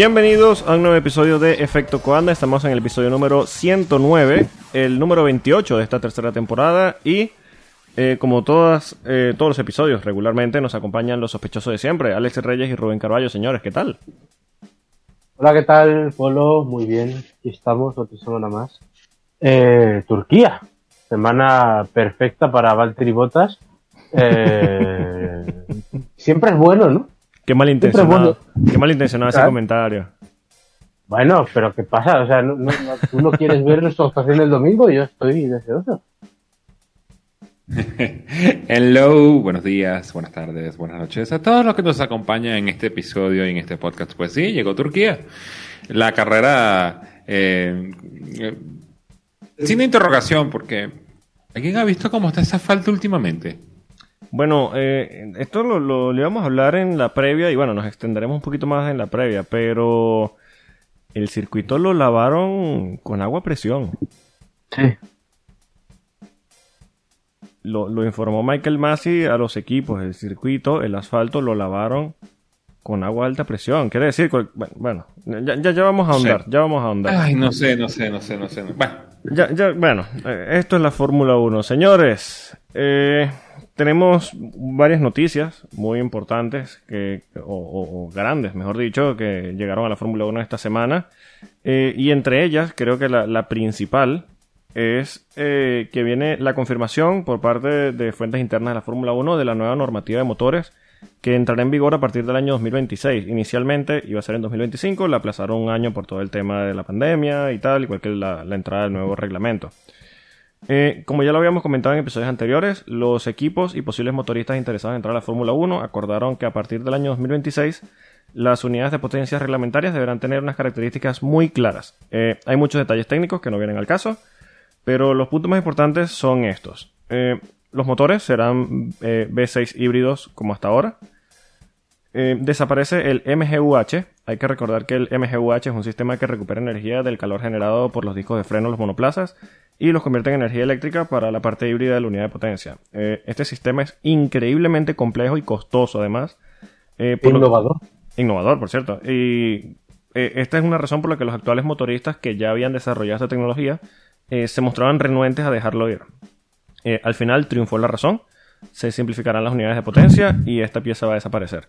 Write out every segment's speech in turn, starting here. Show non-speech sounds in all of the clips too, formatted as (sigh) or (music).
Bienvenidos a un nuevo episodio de Efecto Coanda. Estamos en el episodio número 109, el número 28 de esta tercera temporada. Y eh, como todas, eh, todos los episodios, regularmente nos acompañan los sospechosos de siempre, Alex Reyes y Rubén Carballo. Señores, ¿qué tal? Hola, ¿qué tal, Polo? Muy bien, aquí estamos, otra semana más. Eh, Turquía, semana perfecta para Valtteri Bottas. Eh, (laughs) siempre es bueno, ¿no? Qué malintencionado, qué malintencionado ese comentario. Bueno, pero ¿qué pasa? O sea, no, no- no- tú no quieres ver nuestra actuación del domingo y yo estoy deseoso. (laughs) Hello, buenos días, buenas tardes, buenas noches a todos los que nos acompañan en este episodio y en este podcast. Pues sí, llegó Turquía. La carrera eh, eh, sin interrogación, porque ¿alguien ha visto cómo está esa falta últimamente? Bueno, eh, esto lo, lo, lo íbamos a hablar en la previa y bueno, nos extenderemos un poquito más en la previa, pero el circuito lo lavaron con agua a presión. Sí. Lo, lo informó Michael Massey a los equipos. El circuito, el asfalto, lo lavaron con agua a alta presión. Quiere decir, bueno, ya, ya, ya vamos a ahondar, Sí. ya vamos a ahondar. Ay, no sé, no sé, no sé, no sé. Bueno, Ya, ya, bueno, eh, esto es la Fórmula 1. Señores, eh, tenemos varias noticias muy importantes, que, o, grandes, mejor dicho, que llegaron a la Fórmula 1 esta semana. Eh, y entre ellas, creo que la, principal es eh, que viene la confirmación por parte de, fuentes internas de la Fórmula 1 de la nueva normativa de motores que entrará en vigor a partir del año 2026. Inicialmente iba a ser en 2025, la aplazaron un año por todo el tema de la pandemia y tal, igual que la entrada del nuevo reglamento. Eh, como ya lo habíamos comentado en episodios anteriores, los equipos y posibles motoristas interesados en entrar a la Fórmula 1 acordaron que a partir del año 2026 las unidades de potencia reglamentarias deberán tener unas características muy claras. Eh, hay muchos detalles técnicos que no vienen al caso, pero los puntos más importantes son estos. Eh, los motores serán eh, V6 híbridos como hasta ahora. Eh, desaparece el MGUH. Hay que recordar que el MGUH es un sistema que recupera energía del calor generado por los discos de freno de los monoplazas y los convierte en energía eléctrica para la parte híbrida de la unidad de potencia. Eh, este sistema es increíblemente complejo y costoso además. eh, por Innovador. Innovador, por cierto. Y esta es una razón por la que los actuales motoristas que ya habían desarrollado esta tecnología se mostraban renuentes a dejarlo ir. Al final triunfó la razón, se simplificarán las unidades de potencia y esta pieza va a desaparecer.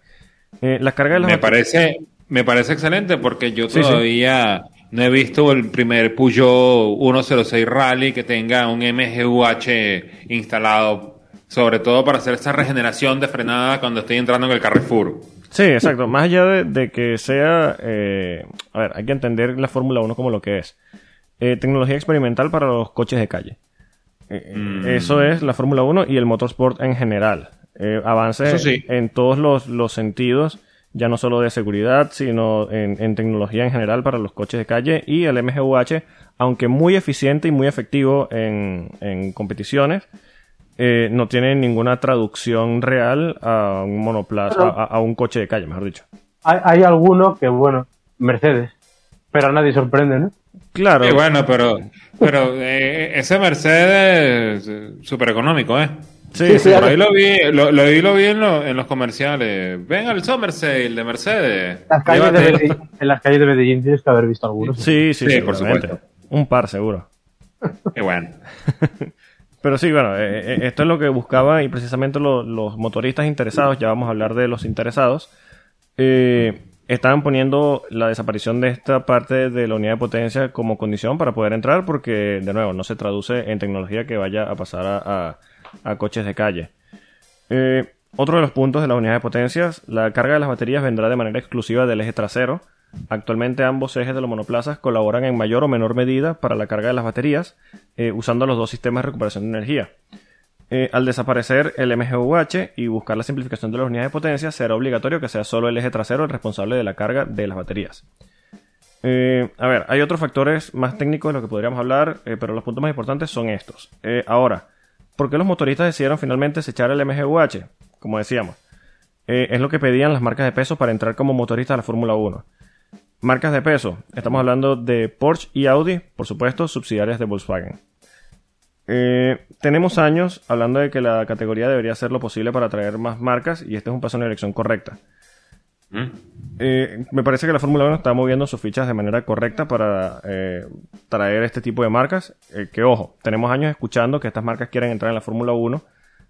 Eh, de las me parece, me parece excelente porque yo Sí, sí. todavía no he visto el primer Peugeot 106 Rally que tenga un MGUH instalado, sobre todo para hacer esa regeneración de frenada cuando estoy entrando en el Carrefour. Sí, exacto. Más allá de, de que sea... eh, a ver, hay que entender la Fórmula 1 como lo que es. Eh, tecnología experimental para los coches de calle. Eh, Mm. Eso es la Fórmula 1 y el motorsport en general. Eh, avances sí. en todos los, los sentidos, ya no solo de seguridad, sino en, en tecnología en general para los coches de calle. Y el MGUH, aunque muy eficiente y muy efectivo en, en competiciones, eh, no tiene ninguna traducción real a un monoplaza, a, a un coche de calle, mejor dicho. Hay, hay alguno que, bueno, Mercedes. Pero a nadie sorprende, ¿no? Claro, bueno, pero, pero eh, ese Mercedes súper económico, ¿eh? Sí, sí, sí. sí, Por ahí lo vi, lo, lo vi, lo vi en, lo- en los comerciales. Ven al de Mercedes. Las calles de Medellín- en las calles de Medellín tienes que haber visto algunos. Sí, sí, Sí, por supuesto. Un par, seguro. (laughs) Qué bueno. (laughs) Pero sí, bueno, eh, eh, esto es lo que buscaba y precisamente lo- los motoristas interesados, ya vamos a hablar de los interesados, eh, estaban poniendo la desaparición de esta parte de la unidad de potencia como condición para poder entrar porque, de nuevo, no se traduce en tecnología que vaya a pasar a, a- a coches de calle. Eh, otro de los puntos de la unidad de potencias, la carga de las baterías vendrá de manera exclusiva del eje trasero. Actualmente ambos ejes de los monoplazas colaboran en mayor o menor medida para la carga de las baterías, eh, usando los dos sistemas de recuperación de energía. Eh, al desaparecer el MGUH y buscar la simplificación de las unidades de potencia, será obligatorio que sea solo el eje trasero el responsable de la carga de las baterías. A ver, hay otros factores más técnicos de los que podríamos hablar, pero los puntos más importantes son estos. Ahora, ¿por qué los motoristas decidieron finalmente desechar el MGUH? Como decíamos, eh, es lo que pedían las marcas de peso para entrar como motoristas a la Fórmula 1. Marcas de peso, estamos hablando de Porsche y Audi, por supuesto, subsidiarias de Volkswagen. Eh, tenemos años hablando de que la categoría debería hacer lo posible para atraer más marcas y este es un paso en la dirección correcta. ¿Mm? Eh, me parece que la Fórmula 1 está moviendo sus fichas de manera correcta para eh, traer este tipo de marcas. Eh, que ojo, tenemos años escuchando que estas marcas quieren entrar en la Fórmula 1.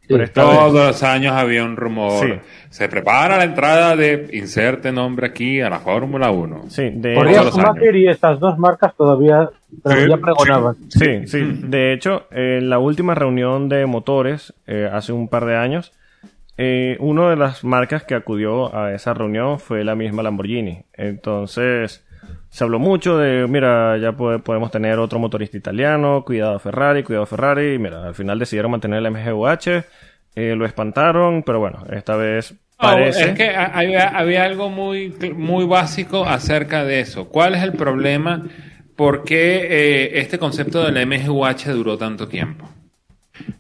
pero esta vez- Todos los años había un rumor. Sí. Se prepara la entrada de inserte nombre aquí a la Fórmula 1. sí, de Schumacher y estas dos marcas todavía, todavía Sí, pregonaban. Sí, sí. De hecho, en la última reunión de motores, eh, hace un par de años, eh, una de las marcas que acudió a esa reunión fue la misma Lamborghini. Entonces, se habló mucho de, mira, ya pode- podemos tener otro motorista italiano, cuidado Ferrari, cuidado Ferrari. Y mira, al final decidieron mantener el MGUH, eh, lo espantaron, pero bueno, esta vez parece... es que ha- había, había algo muy, muy básico acerca de eso. ¿Cuál es el problema? ¿Por qué eh, este concepto del MGUH duró tanto tiempo?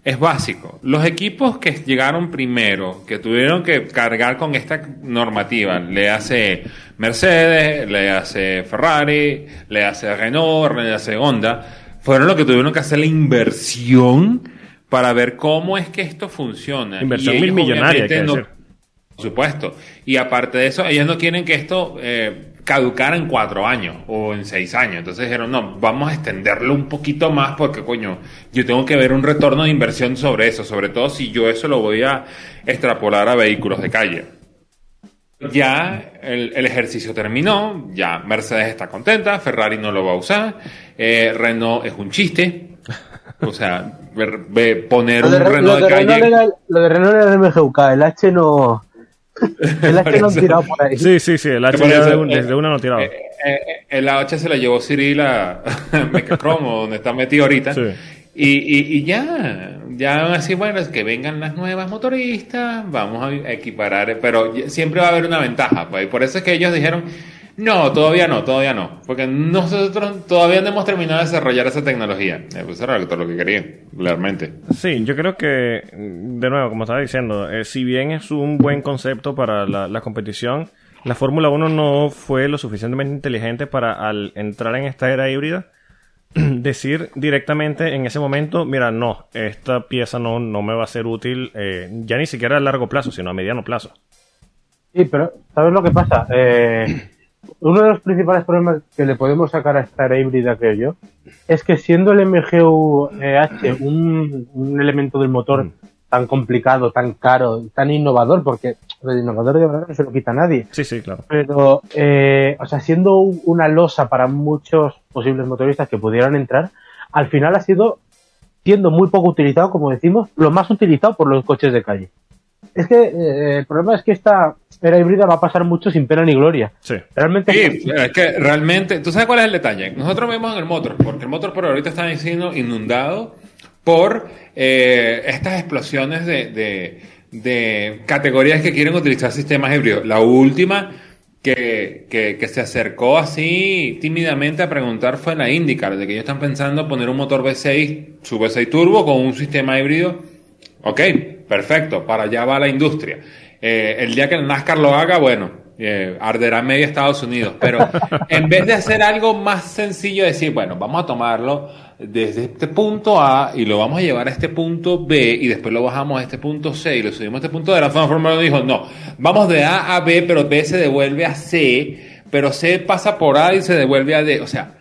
Es básico. Los equipos que llegaron primero, que tuvieron que cargar con esta normativa, le hace Mercedes, le hace Ferrari, le hace Renault, le hace Honda, fueron los que tuvieron que hacer la inversión para ver cómo es que esto funciona. Inversión mil millonaria, no- por supuesto. Y aparte de eso, ellos no quieren que esto eh, caducara en cuatro años o en seis años. Entonces dijeron, no, vamos a extenderlo un poquito más porque, coño, yo tengo que ver un retorno de inversión sobre eso, sobre todo si yo eso lo voy a extrapolar a vehículos de calle. Ya el, el ejercicio terminó, ya Mercedes está contenta, Ferrari no lo va a usar, eh, Renault es un chiste. O sea, ver- ve- poner un Renault de de calle. Renault era, lo de Renault era el MGUK, el H no. El H no han tirado por ahí. Sí, sí, sí, el H ya eso, de un- eh, desde una no tiraba. Eh, eh, eh, el A8 se la llevó Cyril a (laughs) Mecacron, o donde está metido ahorita. Sí. Y, y, y ya, ya van así, bueno, es que vengan las nuevas motoristas, vamos a equiparar, pero siempre va a haber una ventaja, pues, y por eso es que ellos dijeron, no, todavía no, todavía no, porque nosotros todavía no hemos terminado de desarrollar esa tecnología. Eh, pues era todo lo que querían, clarmente. Sí, yo creo que, de nuevo, como estaba diciendo, eh, si bien es un buen concepto para la, la competición, la Fórmula 1 no fue lo suficientemente inteligente para, al entrar en esta era híbrida, (clears throat) decir directamente en ese momento, mira, no, esta pieza no, no me va a ser útil, eh, ya ni siquiera a largo plazo, sino a mediano plazo. Sí, pero ¿sabes lo que pasa? Eh, uno de los principales problemas que le podemos sacar a esta era híbrida, creo yo, es que siendo el MGU-H un, un elemento del motor tan complicado, tan caro, tan innovador, porque el innovador de verdad no se lo quita a nadie, Sí, sí, claro. pero, eh, o sea, siendo un- una losa para muchos posibles motoristas que pudieran entrar, al final ha sido, siendo muy poco utilizado, como decimos, lo más utilizado por los coches de calle. Es que eh, el problema es que esta era híbrida va a pasar mucho sin pena ni gloria. Sí. Realmente, Sí, es que realmente, ¿tú sabes cuál es el detalle? Nosotros vemos en el motor, porque el motor por ahorita está siendo inundado por eh, estas explosiones de, de, de categorías que quieren utilizar sistemas híbridos. La última que, que, que se acercó así tímidamente a preguntar fue la IndyCar, de que ellos están pensando poner un motor V6, su V6 turbo con un sistema híbrido Ok, perfecto, para allá va la industria. Eh, el día que el NASCAR lo haga, bueno, eh, arderá medio Estados Unidos, pero (laughs) en vez de hacer algo más sencillo, decir, bueno, vamos a tomarlo desde este punto A y lo vamos a llevar a este punto B y después lo bajamos a este punto C y lo subimos a este punto D, la Fórmula 1 dijo, no, vamos de A a B, pero B se devuelve a C, pero C pasa por A y se devuelve a D, o sea,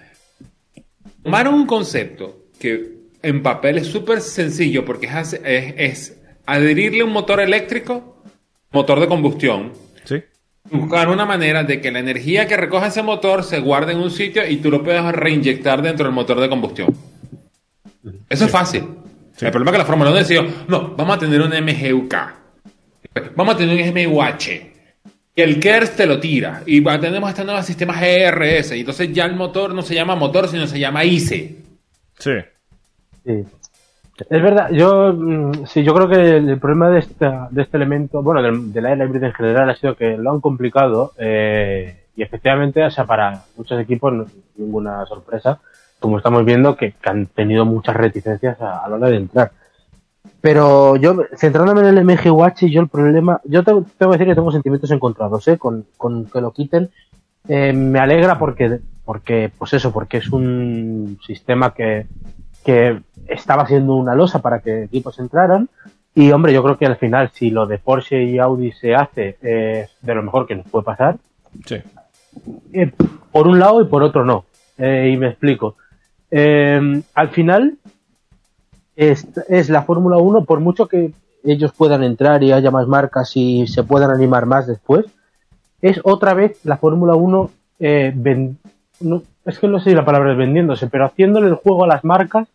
tomaron un concepto que en papel es súper sencillo porque es, hace- es, es adherirle un motor eléctrico, motor de combustión, Sí. buscar una manera de que la energía que recoge ese motor se guarde en un sitio y tú lo puedas reinyectar dentro del motor de combustión. Eso es fácil. El problema es que la Fórmula 1 decidió, no, vamos a tener un MGUK, vamos a tener un MUH. Y el KERS te lo tira. Y tenemos este nuevo sistema GRS. Y entonces ya el motor no se llama motor, sino se llama ICE. Sí. Sí. Es verdad, yo mm, sí, yo creo que el, problema de, esta, de este elemento, bueno, del, de la era en general ha sido que lo han complicado eh, y efectivamente, o sea, para muchos equipos ninguna sorpresa, como estamos viendo, que, han tenido muchas reticencias a, a la hora de entrar. Pero yo, centrándome en el MGUH, yo el problema, yo tengo, tengo que decir que tengo sentimientos encontrados, ¿eh? Con, con que lo quiten. Eh, me alegra porque, porque, pues eso, porque es un sistema que, que estaba siendo una losa para que equipos entraran Y hombre, yo creo que al final, si lo de Porsche y Audi se hace, eh, de lo mejor que nos puede pasar. Sí. Eh, por un lado y por otro no. Eh, y me explico. Al final, es, es la Fórmula 1, por mucho que ellos puedan entrar y haya más marcas y se puedan animar más después, es otra vez la Fórmula 1, eh, ven- no, es que no sé si la palabra es vendiéndose, pero haciéndole el juego a las marcas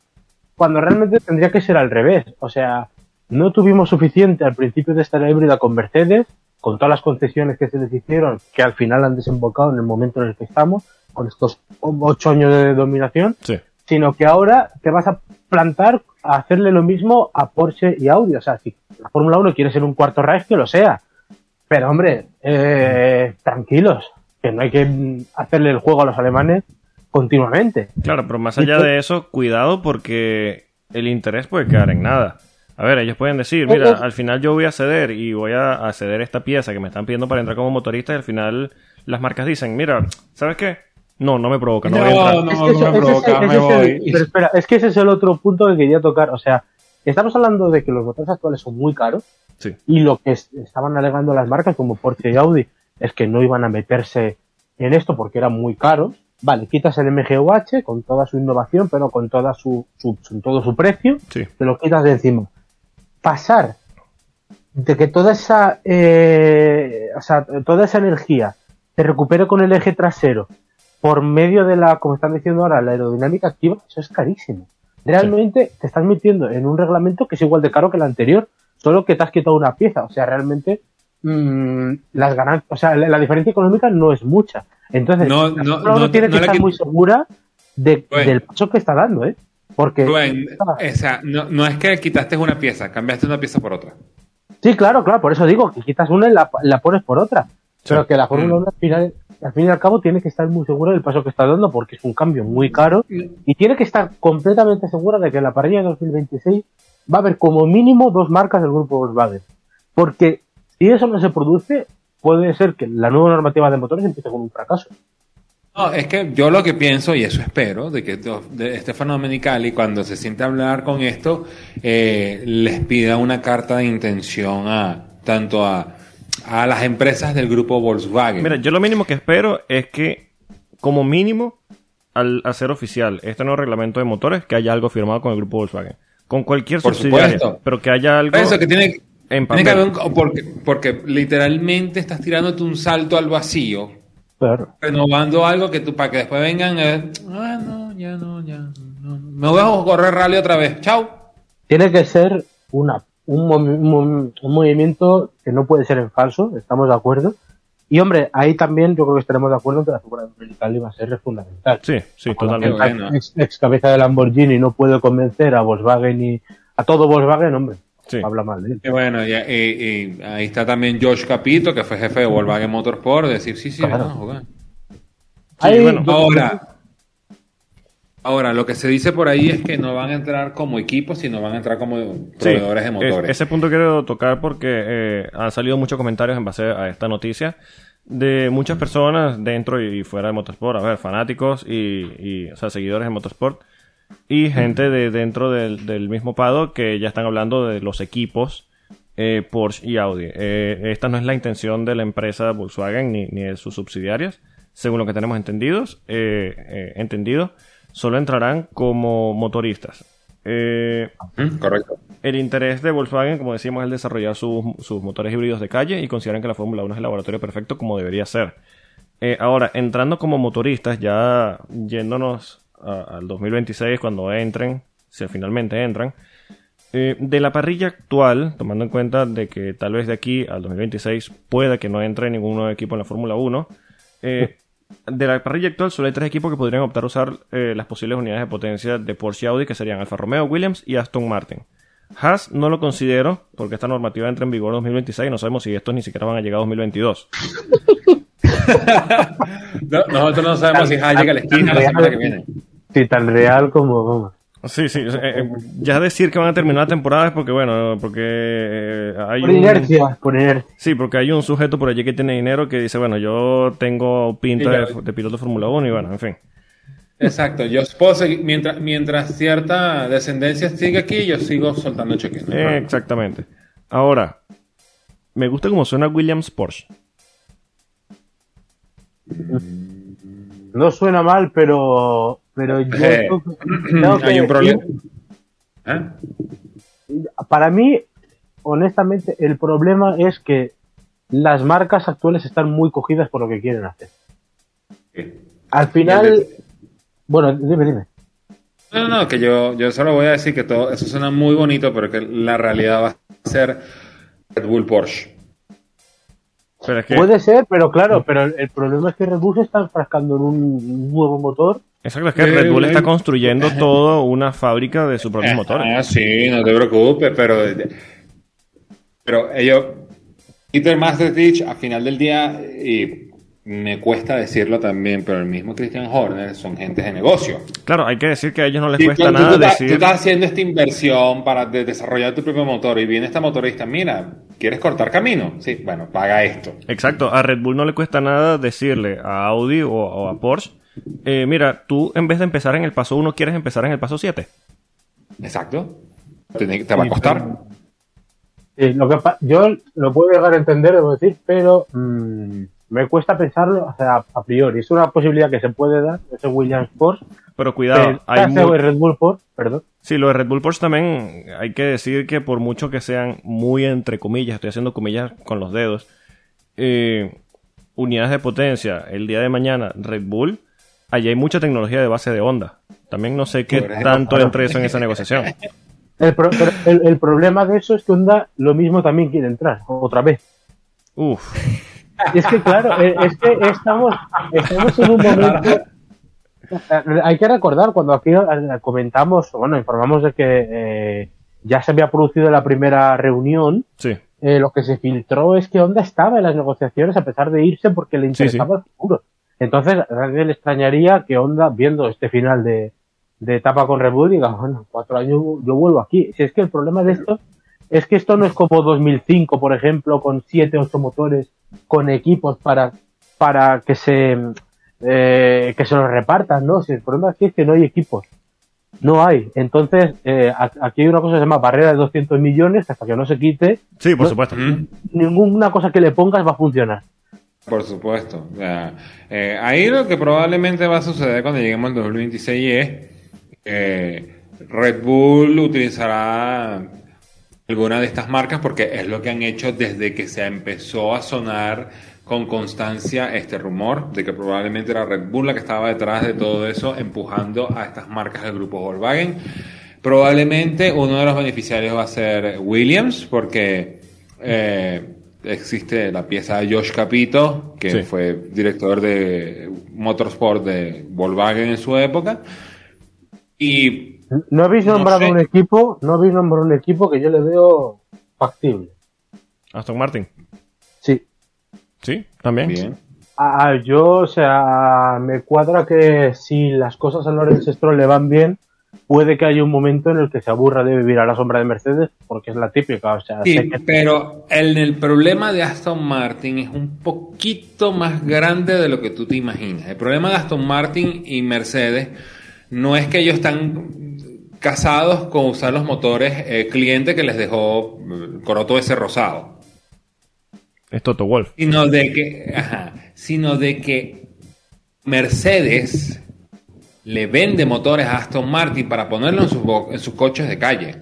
cuando realmente tendría que ser al revés. O sea, no tuvimos suficiente al principio de esta híbrida con Mercedes, con todas las concesiones que se les hicieron, que al final han desembocado en el momento en el que estamos, con estos ocho años de dominación, Sí. sino que ahora te vas a plantar a hacerle lo mismo a Porsche y Audi. O sea, si la Fórmula 1 quiere ser un cuarto Reich, que lo sea. Pero hombre, eh, tranquilos, que no hay que hacerle el juego a los alemanes continuamente. Claro, pero más allá de eso, cuidado porque el interés puede quedar en nada. A ver, ellos pueden decir, mira, al final yo voy a ceder y voy a, a ceder esta pieza que me están pidiendo para entrar como motorista y al final las marcas dicen, mira, ¿sabes qué? No, no me provoca, no, voy a No, entrar. no. Es que eso- me provoca, me ese es el- voy. pero espera, es que ese es el otro punto que quería tocar. O sea, estamos hablando de que los motores actuales son muy caros Sí. y lo que es- estaban alegando las marcas como Porsche y Audi es que no iban a meterse en esto porque eran muy caros. Vale, quitas el MGUH con toda su innovación, pero con toda su, su- todo su precio, Sí. te lo quitas de encima. Pasar de que toda esa, eh, o sea, toda esa energía se recupere con el eje trasero por medio de la, como están diciendo ahora, la aerodinámica activa, eso es carísimo. Realmente te estás metiendo en un reglamento que es igual de caro que el anterior, solo que te has quitado una pieza. O sea, realmente mm, las ganancias, o sea, la, la diferencia económica no es mucha. Entonces, No, no, Fórmula 1 no, tiene que estar muy segura de- Bueno. del paso que está dando, ¿eh? Porque o sea, no, no es que quitaste una pieza, cambiaste una pieza por otra. Sí, claro, claro, por eso digo que quitas una y la, la pones por otra. Pero que la Fórmula Mm. 1 al final, al fin y al cabo tiene que estar muy segura del paso que está dando porque es un cambio muy caro y tiene que estar completamente segura de que en la parrilla de 2026 va a haber como mínimo dos marcas del grupo Volkswagen. Porque si eso no se produce, puede ser que la nueva normativa de motores empiece con un fracaso. No, es que yo lo que pienso, y eso espero, de que de Stefano Domenicali, cuando se siente a hablar con esto, eh, les pida una carta de intención a tanto a, a las empresas del grupo Volkswagen. Mira, yo lo mínimo que espero es que, como mínimo, al hacer oficial este nuevo reglamento de motores, que haya algo firmado con el grupo Volkswagen. Con cualquier Por subsidiaria, supuesto. pero que haya algo... Eso que tiene, en tiene que papel. haber un- porque, porque literalmente estás tirándote un salto al vacío, Claro. renovando algo que tú, para que después vengan, eh, ah, no, ya no, ya, no. me voy a correr rally otra vez, chao. Tiene que ser una, un, un un movimiento que no puede ser en falso, estamos de acuerdo. Y hombre, ahí también yo creo que estaremos de acuerdo en que la figura de va a ser fundamental. Sí, sí, Como totalmente. Ex, ex cabeza de Lamborghini no puede convencer a Volkswagen y a todo Volkswagen, hombre, Sí. habla mal de él. Y bueno, y, y- y ahí está también Josh Capito, que fue jefe de Volkswagen Motorsport, decir, sí, sí, Claro. vamos a jugar. Ahí, bueno. Ahora, ahora, lo que se dice por ahí es que no van a entrar como equipo, sino van a entrar como Sí, proveedores de es- motores. ese punto quiero tocar porque eh, han salido muchos comentarios en base a esta noticia de muchas personas dentro y fuera de Motorsport, a ver, fanáticos y, y, o sea, seguidores de Motorsport y gente de dentro del, del mismo Pado que ya están hablando de los equipos eh, Porsche y Audi. Eh, esta no es la intención de la empresa Volkswagen ni, ni de sus subsidiarias, según lo que tenemos entendidos, eh, entendido, solo entrarán como motoristas. Ujú, Correcto. el interés de Volkswagen, como decimos, es el desarrollar sus, sus motores híbridos de calle y consideran que la Fórmula 1 es el laboratorio perfecto como debería ser. Ahora, entrando como motoristas, ya yéndonos a- al 2026, cuando entren, si finalmente entran, eh, de la parrilla actual, tomando en cuenta de que tal vez de aquí al 2026 pueda que no entre ningún nuevo equipo en la Fórmula 1, eh, (laughs) de la parrilla actual solo hay tres equipos que podrían optar a usar eh, las posibles unidades de potencia de Porsche y Audi, que serían Alfa Romeo, Williams y Aston Martin. Haas no lo considero porque esta normativa entra en vigor en 2026 y no sabemos si estos ni siquiera van a llegar a 2022. (laughs) (laughs) No, nosotros no sabemos si llega a la esquina la semana que viene. Sí, tan real como, vamos. Sí, sí. eh, eh, ya decir que van a terminar la temporada es porque, bueno, porque eh, hay Por un... inercia, por inercia. Sí, porque hay un sujeto por allí que tiene dinero que dice, bueno, yo tengo pinta de, de piloto de Fórmula 1 y bueno, en fin. Exacto, yo puedo seguir, mientras, mientras cierta descendencia sigue aquí, yo sigo soltando cheques. ¿no? Eh, exactamente. Ahora, me gusta cómo suena Williams Porsche. No suena mal, pero, pero yo Eh, (clears throat) tengo que- Hay un problema. decir- ¿Eh? Para mí, honestamente, el problema es que las marcas actuales están muy cogidas por lo que quieren hacer. Al final, bueno, dime, dime. No, no, no, que yo, yo solo voy a decir que todo eso suena muy bonito, pero que la realidad va a ser Red Bull Porsche. Pero es que, Puede ser, pero claro, pero el, problema es que Red Bull se está enfrascando en un nuevo motor. exacto, es que Red Bull está construyendo todo una fábrica de sus propios motores. Ah, sí, no te preocupes, pero. Pero ellos. Peter Mastertich, a final del día, y me cuesta decirlo también, pero el mismo Christian Horner son gentes de negocio. Claro, hay que decir que a ellos no les Sí, cuesta tú- tú nada estás- decir... Tú estás haciendo esta inversión para de- desarrollar tu propio motor y viene esta motorista, mira, ¿quieres cortar camino? Sí, bueno, paga esto. Exacto, a Red Bull no le cuesta nada decirle a Audi o, o a Porsche, eh, mira, tú en vez de empezar en el paso 1, quieres empezar en el paso 7. Exacto. Te, te va a costar. Sí, lo que yo lo puedo llegar a entender, debo decir, pero mm, me cuesta pensarlo o sea, a priori. Es una posibilidad que se puede dar, ese Williams Porsche. Pero cuidado, eh, hay ese mu- Red Bull Porsche, perdón. Sí, lo de Red Bull Porsche también hay que decir que por mucho que sean muy entre comillas, estoy haciendo comillas con los dedos, eh, unidades de potencia, el día de mañana Red Bull, allí hay mucha tecnología de base de onda. También no sé qué tanto entre eso en esa negociación. El, pro- pero el, el problema de eso es que Honda lo mismo también quiere entrar, otra vez. Uf, Y es que, claro, eh, es que estamos, estamos en un momento. (laughs) Hay que recordar, cuando aquí eh, comentamos, bueno, informamos de que eh, ya se había producido la primera reunión, sí. eh, lo que se filtró es que Honda estaba en las negociaciones a pesar de irse porque le Sí, sí. interesaba el futuro. Entonces, a nadie le extrañaría que Honda, viendo este final de, de etapa con Red Bull, diga, bueno, cuatro años yo vuelvo aquí. Si es que el problema de esto es que esto no es como 2005, por ejemplo, con siete, ocho motores, con equipos para, para que se, eh, que se los repartan, ¿no? Si el problema aquí es que no hay equipos. No hay. Entonces, eh, aquí hay una cosa que se llama barrera de 200 millones, hasta que no se quite, Sí, por No. supuesto. Mm. ninguna cosa que le pongas va a funcionar. Por supuesto. O sea, eh, ahí lo que probablemente va a suceder cuando lleguemos al 2026 es que Red Bull utilizará alguna de estas marcas porque es lo que han hecho desde que se empezó a sonar con constancia este rumor de que probablemente era Red Bull la que estaba detrás de todo eso empujando a estas marcas del grupo Volkswagen. Probablemente uno de los beneficiarios va a ser Williams porque eh, existe la pieza de Josh Capito, que Sí. fue director de Motorsport de Volkswagen en su época. Y ¿No habéis No nombrado sé. un equipo? ¿No habéis nombrado un equipo que yo le veo factible? Aston Martin. Sí. Sí, también. bien. Ah, yo, o sea, me cuadra que si las cosas a Lorenz Stroll le van bien, puede que haya un momento en el que se aburra de vivir a la sombra de Mercedes, porque es la típica, o sea, Sí, que- pero el, el problema de Aston Martin es un poquito más grande de lo que tú te imaginas. El problema de Aston Martin y Mercedes no es que ellos están casados con usar los motores eh, cliente que les dejó eh, Coroto ese rosado, Es Toto Wolf. sino de que, ajá, sino de que Mercedes le vende motores a Aston Martin para ponerlo en sus, bo- en sus coches de calle.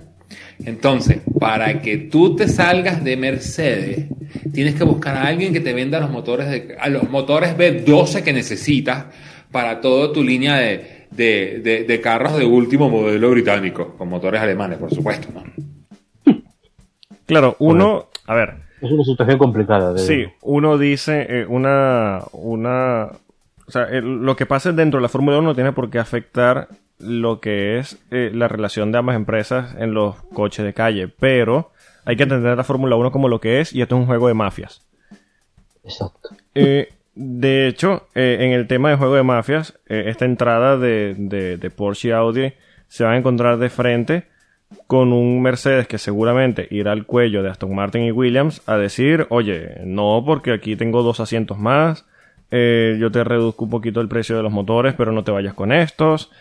Entonces, para que tú te salgas de Mercedes, tienes que buscar a alguien que te venda los motores de, a los motores B12 que necesitas para toda tu línea de, de- de- de carros de último modelo británico, con motores alemanes, por supuesto. ¿no? Claro, uno, a ver, es una situación complicada. de- Sí, uno dice eh, una, una, o sea, el- lo que pasa dentro de la Fórmula 1 no tiene por qué afectar lo que es eh, la relación de ambas empresas en los coches de calle, pero hay que entender la Fórmula 1 como lo que es y esto es un juego de mafias. Exacto. Eh, de hecho, eh, en el tema de juego de mafias, eh, esta entrada de, de, Porsche y Audi se van a encontrar de frente con un Mercedes que seguramente irá al cuello de Aston Martin y Williams a decir, oye, no, porque aquí tengo dos asientos más, eh, yo te reduzco un poquito el precio de los motores, pero no te vayas con estos.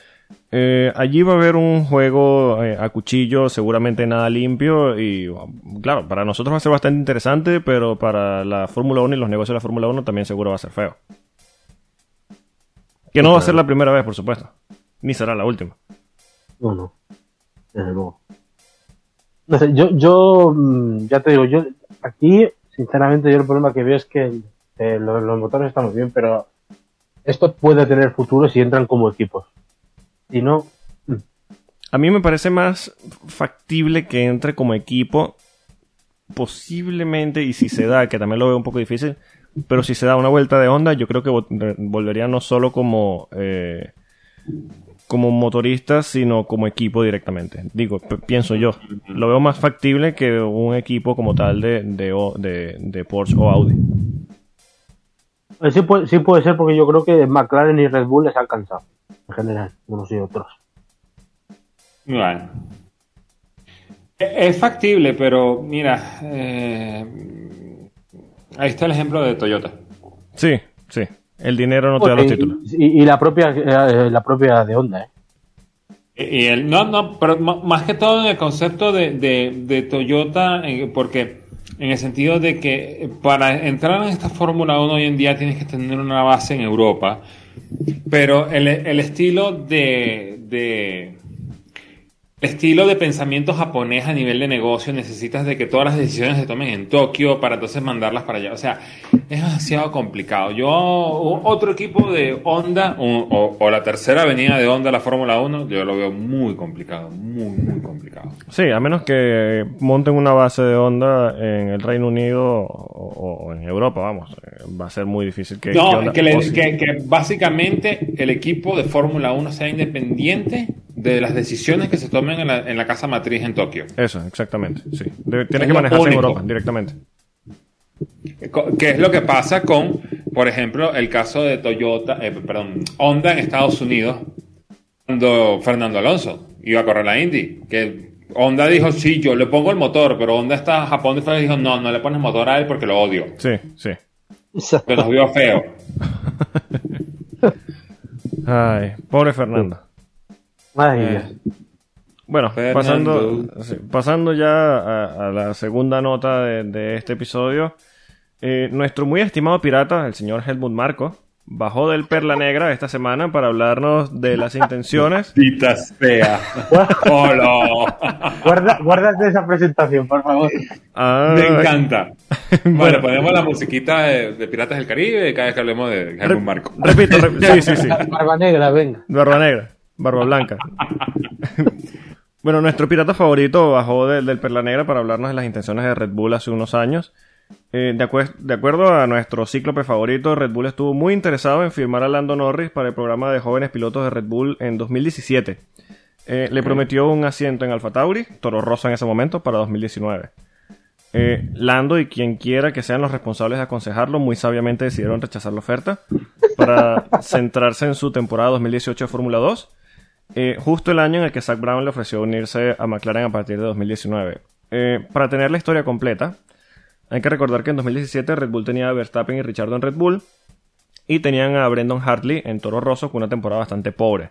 Eh, allí va a haber un juego eh, a cuchillo, seguramente nada limpio y claro, para nosotros va a ser bastante interesante, pero para la Fórmula 1 y los negocios de la Fórmula 1 también seguro va a ser feo. Que no va a ser la primera vez, por supuesto, ni será la última. No, no. Desde luego. No sé, yo, yo, mm, ya te digo, yo aquí, sinceramente, yo el problema que veo es que eh, los, los motores están muy bien, pero esto puede tener futuro si entran como equipos. A mí me parece más factible que entre como equipo, posiblemente, y si se da, que también lo veo un poco difícil, pero si se da una vuelta de onda, yo creo que volvería no solo como, eh, como motoristas, sino como equipo directamente. Digo, pienso yo. Lo veo más factible que un equipo como tal de, de, de Porsche o Audi. Sí, puede, sí puede ser porque yo creo que McLaren y Red Bull les han cansado, en general, unos y otros. Bueno. E- Es factible, pero mira, eh, ahí está el ejemplo de Toyota. Sí, sí. El dinero no te da los Y- títulos. Y, y la propia eh, la propia de Honda, ¿eh? Y el, no, no, pero más que todo en el concepto de, de, de Toyota, porque en el sentido de que para entrar en esta Fórmula 1 hoy en día tienes que tener una base en Europa, pero el, el estilo de, de el estilo de pensamiento japonés a nivel de negocio necesitas de que todas las decisiones se tomen en Tokio para entonces mandarlas para allá. O sea, es demasiado complicado. Yo, otro equipo de Honda, o, o- o la tercera avenida de Honda, la Fórmula 1, yo lo veo muy complicado, muy, muy complicado. Sí, a menos que monten una base de onda en el Reino Unido o, o en Europa, vamos. eh, Va a ser muy difícil que... No, Honda- que, le- o sí. que- que básicamente el equipo de Fórmula 1 sea independiente de las decisiones que se tomen en la, en la casa matriz en Tokio. Eso, exactamente, sí. Debe- tiene Es que manejarse en. Europa directamente. ¿Qué es lo que pasa con, por ejemplo, el caso de Toyota, eh, perdón, Honda en Estados Unidos, cuando Fernando Alonso iba a correr la Indy? Que Honda dijo, sí, yo le pongo el motor, pero Honda está en Japón y dijo, no, no le pones motor a él porque lo odio. Sí, sí. Que nos vio feo. (laughs) Ay, pobre Fernando. Ay, Eh. Dios. Bueno, Fernando. pasando, pasando ya a, a la segunda nota de, de este episodio, eh, nuestro muy estimado pirata, el señor Helmut Marco, bajó del Perla Negra esta semana para hablarnos de las intenciones. Fea. Polo. Guarda, guárdate esa presentación, por favor. Ah, Me encanta. (laughs) Bueno. Bueno, ponemos la musiquita de, de Piratas del Caribe cada vez que hablemos de Helmut Marco. Repito, re- sí, sí, sí. Barba negra, venga. Barba negra, barba blanca. (laughs) bueno, nuestro pirata favorito bajó del Perla Negra para hablarnos de las intenciones de Red Bull hace unos años. Eh, de, acuer- de acuerdo a nuestro cíclope favorito, Red Bull estuvo muy interesado en firmar a Lando Norris para el programa de jóvenes pilotos de Red Bull en 2017. Eh, le prometió un asiento en Alfa Tauri, Toro Rosso en ese momento, para 2019. Eh, Lando y quien quiera que sean los responsables de aconsejarlo, muy sabiamente decidieron rechazar la oferta para (laughs) centrarse en su temporada 2018 de Fórmula 2, eh, justo el año en el que Zach Brown le ofreció unirse a McLaren a partir de 2019. Eh, para tener la historia completa, hay que recordar que en 2017 Red Bull tenía a Verstappen y Richardo en Red Bull y tenían a Brendan Hartley en Toro Rosso con una temporada bastante pobre.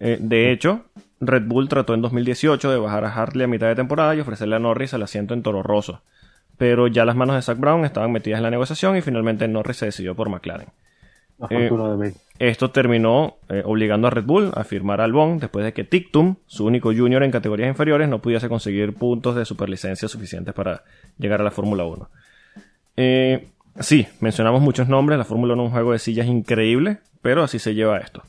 Eh, de hecho, Red Bull trató en 2018 de bajar a Hartley a mitad de temporada y ofrecerle a Norris el asiento en Toro Rosso. Pero ya las manos de Zach Brown estaban metidas en la negociación y finalmente Norris se decidió por McLaren. Afortunadamente. Esto terminó eh, obligando a Red Bull a firmar a Albon después de que Tictum, su único junior en categorías inferiores, no pudiese conseguir puntos de superlicencia suficientes para llegar a la Fórmula 1. Eh, sí, mencionamos muchos nombres, la Fórmula 1 es un juego de sillas increíble, pero así se lleva esto.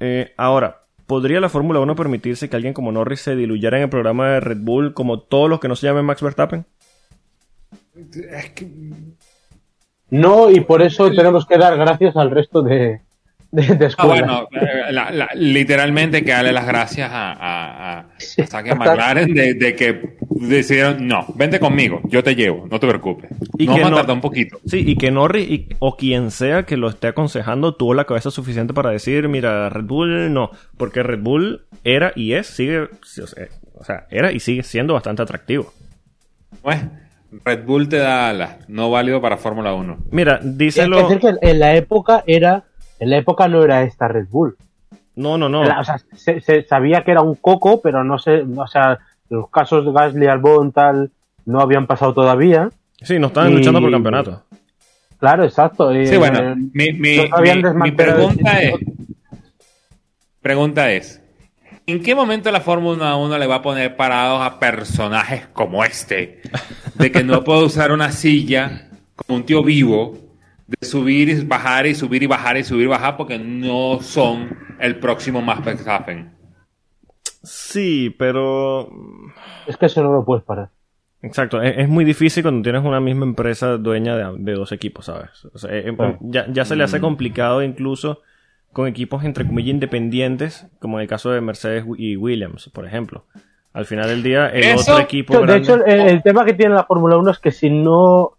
Eh, ahora, ¿podría la Fórmula 1 permitirse que alguien como Norris se diluyera en el programa de Red Bull como todos los que no se llamen Max Verstappen? Es que No, y por eso tenemos que dar gracias al resto de, de, de Ah, bueno, eh, la- la- literalmente que darle las gracias a, a, a, a McLaren de, de que decidieron, no, vente conmigo, yo te llevo, no te preocupes. Y no que vamos a no- tardar un poquito. Sí, y que Norris y- o quien sea que lo esté aconsejando tuvo la cabeza suficiente para decir, mira, Red Bull no, porque Red Bull era y es, sigue, o sea, o sea, era y sigue siendo bastante atractivo. Pues, Red Bull te da alas, no válido para Fórmula 1. Mira, díselo. que decir que en la época era, en la época no era esta Red Bull. No, no, no. Era- o sea, se, se sabía que era un coco, pero no sé, o sea, los casos de Gasly, Albon, tal, no habían pasado todavía. Sí, no estaban y- luchando por campeonato. Claro, exacto. y, Sí, bueno, eh, mi, mi- no mi- pregunta el es, pregunta es, ¿en qué momento la Fórmula 1 le va a poner parados a personajes como este? De que no puedo usar una silla como un tío vivo, de subir y bajar y subir y bajar y subir y bajar porque no son el próximo Max Verstappen. Sí, pero. Es que eso no lo puedes parar. Exacto, es, es muy difícil cuando tienes una misma empresa dueña de, de dos equipos, ¿sabes? O sea, eh, Claro. ya, ya se le hace complicado incluso con equipos entre comillas independientes, como en el caso de Mercedes y Williams, por ejemplo. Al final del día, el Eso- otro equipo de grande... hecho, el, el tema que tiene la Fórmula 1 es que si no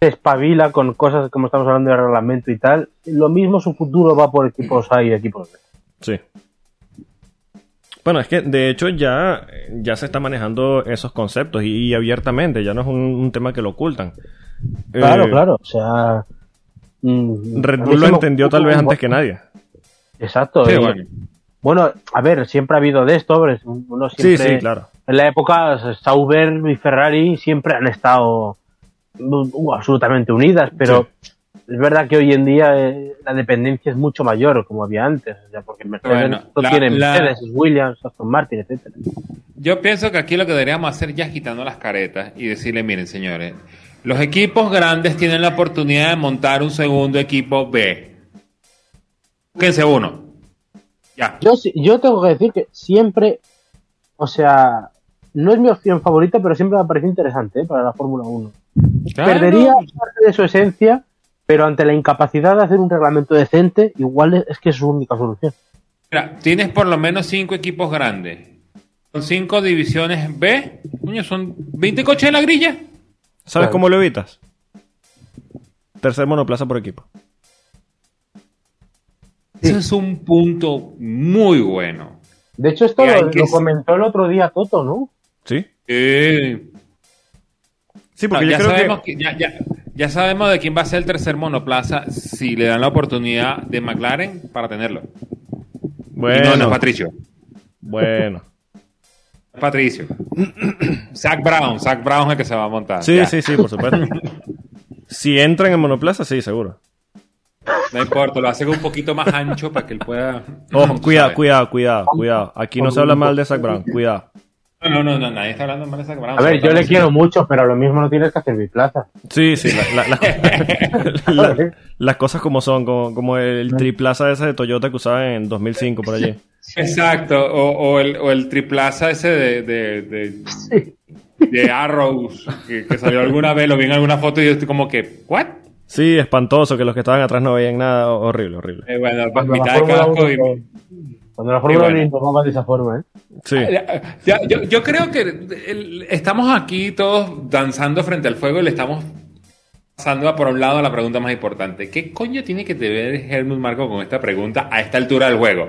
se espabila con cosas como estamos hablando de reglamento y tal, lo mismo su futuro va por equipos A y equipos B. Sí. Bueno, es que de hecho ya, ya se está manejando esos conceptos y, y abiertamente, ya no es un, un tema que lo ocultan. Claro, Eh, claro. O sea. mm, Red Bull lo entendió tal vez antes que nadie. Exacto. Sí, y- bueno. Bueno, a ver, siempre ha habido de esto. Uno Sí, siempre, sí, claro. En la época, Sauber y Ferrari siempre han estado uh, absolutamente unidas, pero es verdad que hoy en día eh, la dependencia es mucho mayor, como había antes. O sea, porque Mercedes Bueno, no la- tiene la- Mercedes, Williams, Aston Martin, etcétera. Yo pienso que aquí lo que deberíamos hacer ya es quitando las caretas y decirle, miren señores, los equipos grandes tienen la oportunidad de montar un segundo equipo B. Búsquense uno. Ya. Yo, tengo que decir que siempre, o sea, no es mi opción favorita, pero siempre me parece interesante ¿eh? para la Fórmula 1. Perdería parte de su esencia, pero ante la incapacidad de hacer un reglamento decente, igual es, es que es su única solución. Mira, tienes por lo menos cinco equipos grandes. Con cinco divisiones B. Coño, son 20 coches en la grilla. ¿Sabes Claro. cómo lo evitas? Tercer monoplaza por equipo. Ese es un punto muy bueno. De hecho, esto lo, que lo s- comentó el otro día Toto, ¿no? ¿Sí? Eh, Sí, porque No, yo ya, creo sabemos que... que- ya, ya- ya sabemos de quién va a ser el tercer monoplaza si le dan la oportunidad de McLaren para tenerlo. Y no, no es Bueno, Patricio. bueno. (laughs) Patricio. Zach Brown. Zach Brown es el que se va a montar. Sí, Ya. sí, sí, por supuesto. (laughs) si entran en monoplaza, sí, seguro. No importa, lo hacen un poquito más ancho para que él pueda. Ojo, cuidado, cuidado, cuidado, cuidado. Aquí no se habla mal de Zach Brown, cuidado. No, no, no, nadie está hablando mal de Zach Brown. A ver, yo le quiero mucho, pero lo mismo no tienes que hacer mi plaza. Sí, sí, la- la- la- (laughs) la- las cosas como son, como, como el triplaza ese de Toyota que usaban en 2005 por allí. Exacto, o, o el, o el triplaza ese de, de, de, de Arrows que, que salió alguna vez, lo vi en alguna foto y yo estoy como que, ¿what? Sí, espantoso, que los que estaban atrás no veían nada, horrible, horrible. Eh, bueno, pues Cuando la mitad de casco y... 1 cuando la Fórmula 1 bueno. informaba de esa forma, ¿eh? Sí, Ya, ya, yo, yo creo que el- estamos aquí todos danzando frente al fuego y le estamos pasando a por un lado a la pregunta más importante. ¿Qué coño tiene que ver Helmut Marco con esta pregunta a esta altura del juego?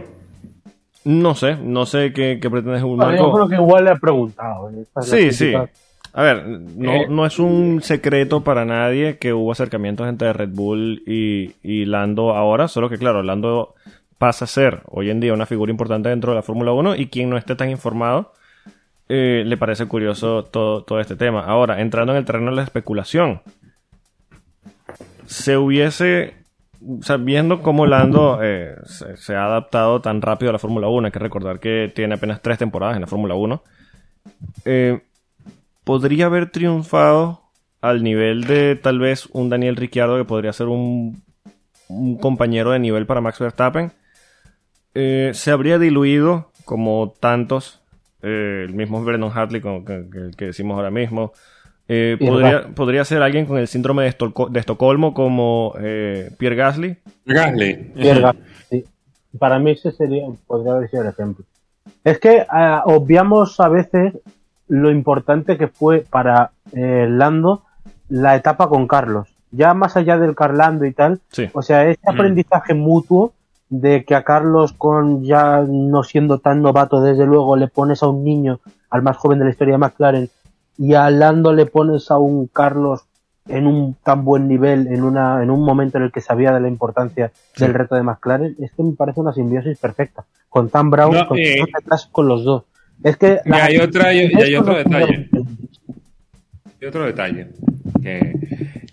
no sé, no sé qué, qué pretendes un Bueno, yo creo marco. que igual le he preguntado. ¿eh? Sí, sí. crítica. A ver, no, Eh. no es un secreto para nadie que hubo acercamientos entre Red Bull y, y Lando ahora, solo que claro, Lando pasa a ser hoy en día una figura importante dentro de la Fórmula 1 y quien no esté tan informado eh, le parece curioso todo, todo este tema. Ahora, entrando en el terreno de la especulación, se hubiese, o sea, viendo cómo Lando eh, se, se ha adaptado tan rápido a la Fórmula 1, hay que recordar que tiene apenas tres temporadas en la Fórmula 1, eh, podría haber triunfado al nivel de tal vez un Daniel Ricciardo que podría ser un, un compañero de nivel para Max Verstappen. Eh, se habría diluido como tantos, eh, el mismo Brendan Hartley que, decimos ahora mismo. Eh, podría, podría ser alguien con el síndrome de, Estolco- de Estocolmo como eh, Pierre Gasly. Gasly. Pierre Gasly, sí. Para mí ese sería, podría haber sido el ejemplo. Es que ah, obviamos a veces lo importante que fue para eh, Lando la etapa con Carlos. Ya más allá del Carlando y tal, Sí. o sea, ese aprendizaje mutuo de que a Carlos con ya no siendo tan novato desde luego le pones a un niño, al más joven de la historia de McLaren, y a Lando le pones a un Carlos en un tan buen nivel, en, una, en un momento en el que sabía de la importancia del reto de McLaren, es que me parece una simbiosis perfecta. Con Tan Brown, No, con, eh, con los dos. Es que Y hay, otra, y, y hay otro detalle. Hay otro detalle. Que,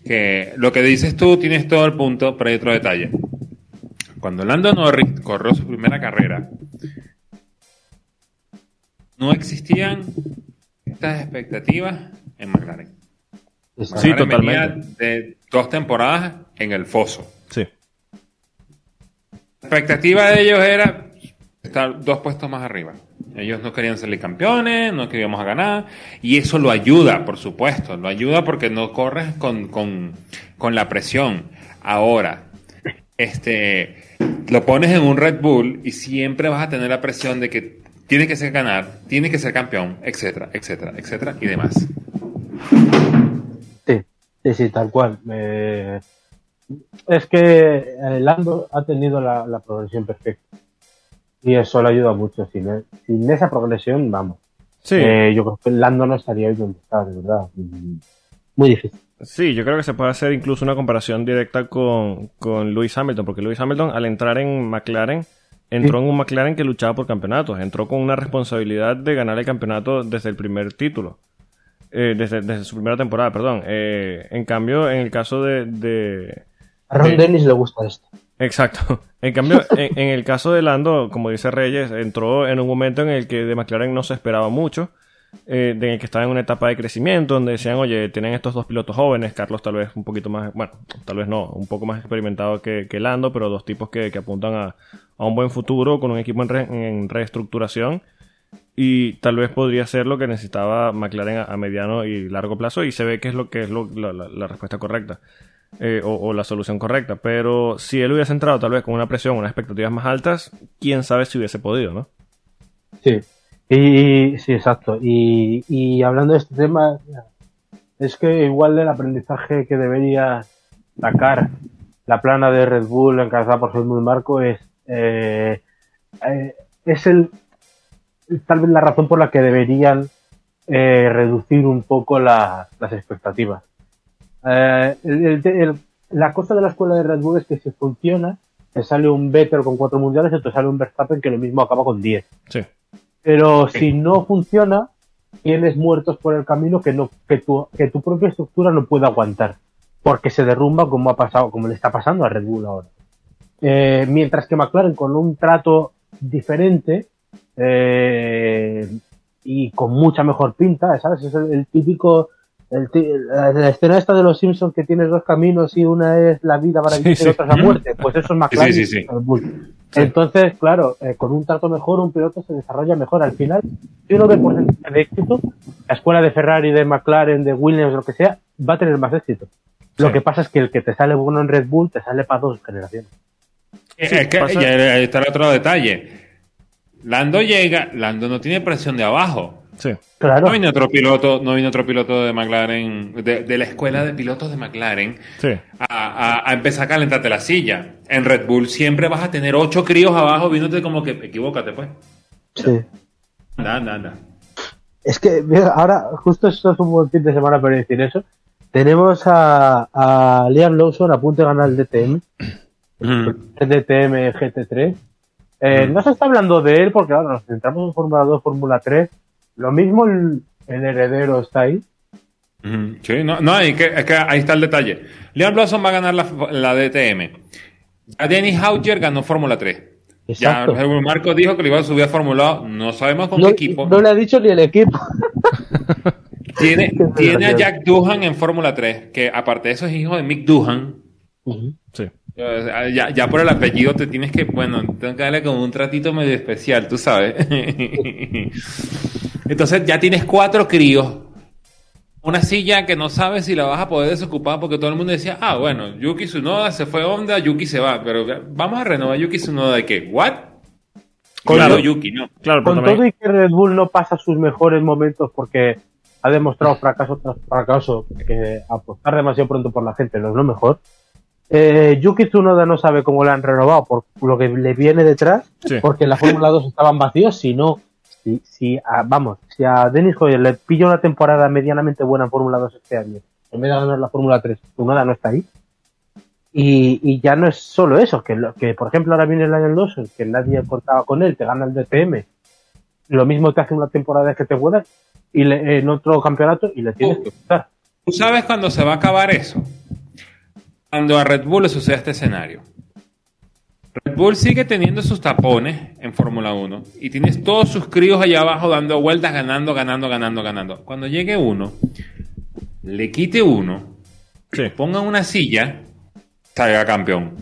que lo que dices tú tienes todo el punto, pero hay otro detalle. Cuando Lando Norris corrió su primera carrera, no existían estas expectativas en McLaren. Sí, McLaren venía totalmente. de dos temporadas en el foso. Sí. La expectativa de ellos era estar dos puestos más arriba. Ellos no querían salir campeones, no queríamos ganar, y eso lo ayuda, por supuesto, lo ayuda porque no corres con, con, con la presión. Ahora, este, lo pones en un Red Bull y siempre vas a tener la presión de que tiene que ser ganar, tiene que ser campeón, etcétera, etcétera, etcétera, y demás. Sí, sí, sí, tal cual. Eh, es que eh, Lando ha tenido la, la progresión perfecta. Y eso le ayuda mucho. Sin, e- sin esa progresión, vamos. Sí. Eh, yo creo que Lando no estaría ahí donde está, de verdad. Muy difícil. Sí, yo creo que se puede hacer incluso una comparación directa con, con Lewis Hamilton, porque Lewis Hamilton al entrar en McLaren, entró en un McLaren que luchaba por campeonatos, entró con una responsabilidad de ganar el campeonato desde el primer título, eh, desde, desde su primera temporada, perdón. Eh, en cambio, en el caso de... de- A Ron. Dennis le gusta esto. Exacto. En cambio, (laughs) en, en el caso de Lando, como dice Reyes, entró en un momento en el que de McLaren no se esperaba mucho, eh, en el que estaba en una etapa de crecimiento, donde decían, oye, tienen estos dos pilotos jóvenes, Carlos tal vez un poquito más, bueno, tal vez no, un poco más experimentado que, que Lando, pero dos tipos que, que apuntan a, a un buen futuro con un equipo en, re- en reestructuración y tal vez podría ser lo que necesitaba McLaren a, a mediano y largo plazo y se ve que es lo que es lo- la, la- la respuesta correcta eh, o, o la solución correcta pero si él hubiese entrado tal vez con una presión unas expectativas más altas quién sabe si hubiese podido no Sí. Y, sí, exacto. Y, hablando de este tema, es que igual del aprendizaje que debería sacar la plana de Red Bull encabezada por Helmut Marco es, eh, eh, es el, tal vez la razón por la que deberían eh, reducir un poco la- las expectativas. Eh, el- el- el- la cosa de la escuela de Red Bull es que si funciona, te sale un Vettel con cuatro mundiales y te sale un Verstappen que lo mismo acaba con 10. sí Pero si no funciona, tienes muertos por el camino que no, que tu, que tu propia estructura no puede aguantar. Porque se derrumba como ha pasado, como le está pasando a Red Bull ahora. Eh, mientras que McLaren con un trato diferente, eh, y con mucha mejor pinta, ¿sabes? Es el, el típico, el la, la escena esta de los Simpsons que tienes dos caminos y una es la vida para Sí, vivir sí. y otra es la muerte. Pues eso es McLaren. Sí, sí. Entonces, claro, eh, con un trato mejor, un piloto se desarrolla mejor. Al final, si uno ve porcentaje de éxito, la escuela de Ferrari, de McLaren, de Williams, lo que sea, va a tener más éxito. Lo Sí. que pasa es que el que te sale bueno en Red Bull te sale para dos generaciones. Sí, es que pasa- y ahí está el otro detalle. Lando llega, Lando no tiene presión de abajo. Sí Claro. No viene otro piloto, no viene otro piloto de McLaren, de, de la escuela de pilotos de McLaren, sí a, a- a empezar a calentarte la silla. En Red Bull siempre vas a tener ocho críos abajo viéndote como que equivócate, pues. Sí. Anda, anda, anda. Es que mira, ahora, justo esto es un buen fin de semana para decir eso. Tenemos a, a Liam Lawson a punto de ganar el DTM. Ujú. el DTM GT3. Eh, Mm. No se está hablando de él porque ahora nos centramos en Fórmula 2, Fórmula 3. Lo mismo el, el heredero está ahí. Sí, no, no es que, es que ahí está el detalle. Liam Lawson va a ganar la, la DTM. Ya Dennis Hauger ganó Fórmula 3. Ya Exacto. el Marco dijo que le iba a subir a Fórmula 2. No sabemos con No, qué equipo. no le ha dicho ni el equipo. (laughs) Tiene, (laughs) tiene a. Jack Doohan en Fórmula 3, que aparte de eso es hijo de Mick Doohan. sí Ya, ya por el apellido te tienes que, bueno, tengo que darle como un tratito medio especial, tú sabes. (laughs) Entonces ya tienes cuatro críos. Una silla que no sabes si la vas a poder desocupar porque todo el mundo decía, ah, bueno, Yuki Tsunoda se fue Honda, Yuki se va. Pero vamos a renovar Yuki Tsunoda de qué? ¿What? Claro. Claro, Yuki, no. claro pero Con todo y que Red Bull no pasa sus mejores momentos porque ha demostrado fracaso tras fracaso que apostar demasiado pronto por la gente no es lo mejor. Eh, Yuki Tsunoda no sabe cómo le han renovado por lo que le viene detrás, Sí. porque en la Fórmula 2 estaban vacíos, si no, si, si a- vamos, si a Dennis Hoyer le pilla una temporada medianamente buena en Fórmula 2 este año, en vez de ganar la Fórmula 3, Tsunoda no está ahí. Y, y ya no es solo eso, que, lo- que por ejemplo ahora viene el año 2, que nadie contaba con él, te gana el DTM, lo mismo te hace una temporada que te buena y le- en otro campeonato y le tienes Uh. que gustar. ¿Tú sabes cuándo se va a acabar eso? Cuando a Red Bull le suceda este escenario. Red Bull sigue teniendo sus tapones en Fórmula 1 y tienes todos sus críos allá abajo dando vueltas, ganando, ganando, ganando, ganando. Cuando llegue uno, le quite uno, Sí. ponga una silla, salga campeón.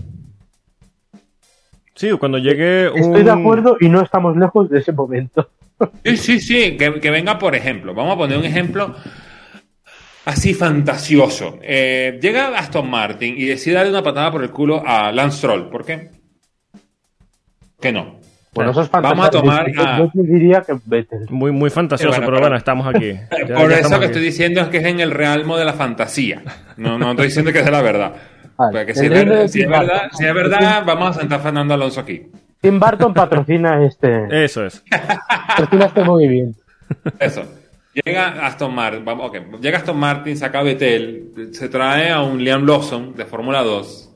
Sí, cuando llegue un... Estoy de acuerdo y no estamos lejos de ese momento. (laughs) Sí, sí, sí, que, que venga, por ejemplo, vamos a poner un ejemplo así fantasioso. Eh, llega Aston Martin y decide darle una patada por el culo a Lance Stroll. ¿Por qué? Que no. Bueno, eso es Vamos a tomar Yo, a- yo diría que Vettel. Muy, muy fantasioso, bueno, pero pero- bueno, estamos aquí. (laughs) Ya- por ya eso que aquí. estoy diciendo es que es en el realmo de la fantasía. No, no estoy diciendo que sea la verdad. (laughs) Vale. Porque si es, ver- si verdad, si es verdad, vamos a sentar a Fernando Alonso aquí. Tim Burton patrocina (laughs) este, Eso es. patrocina este movimiento. Eso. Llega Aston Martin. Llega Aston Martin, saca a Vettel, se trae a un Liam Lawson de Fórmula 2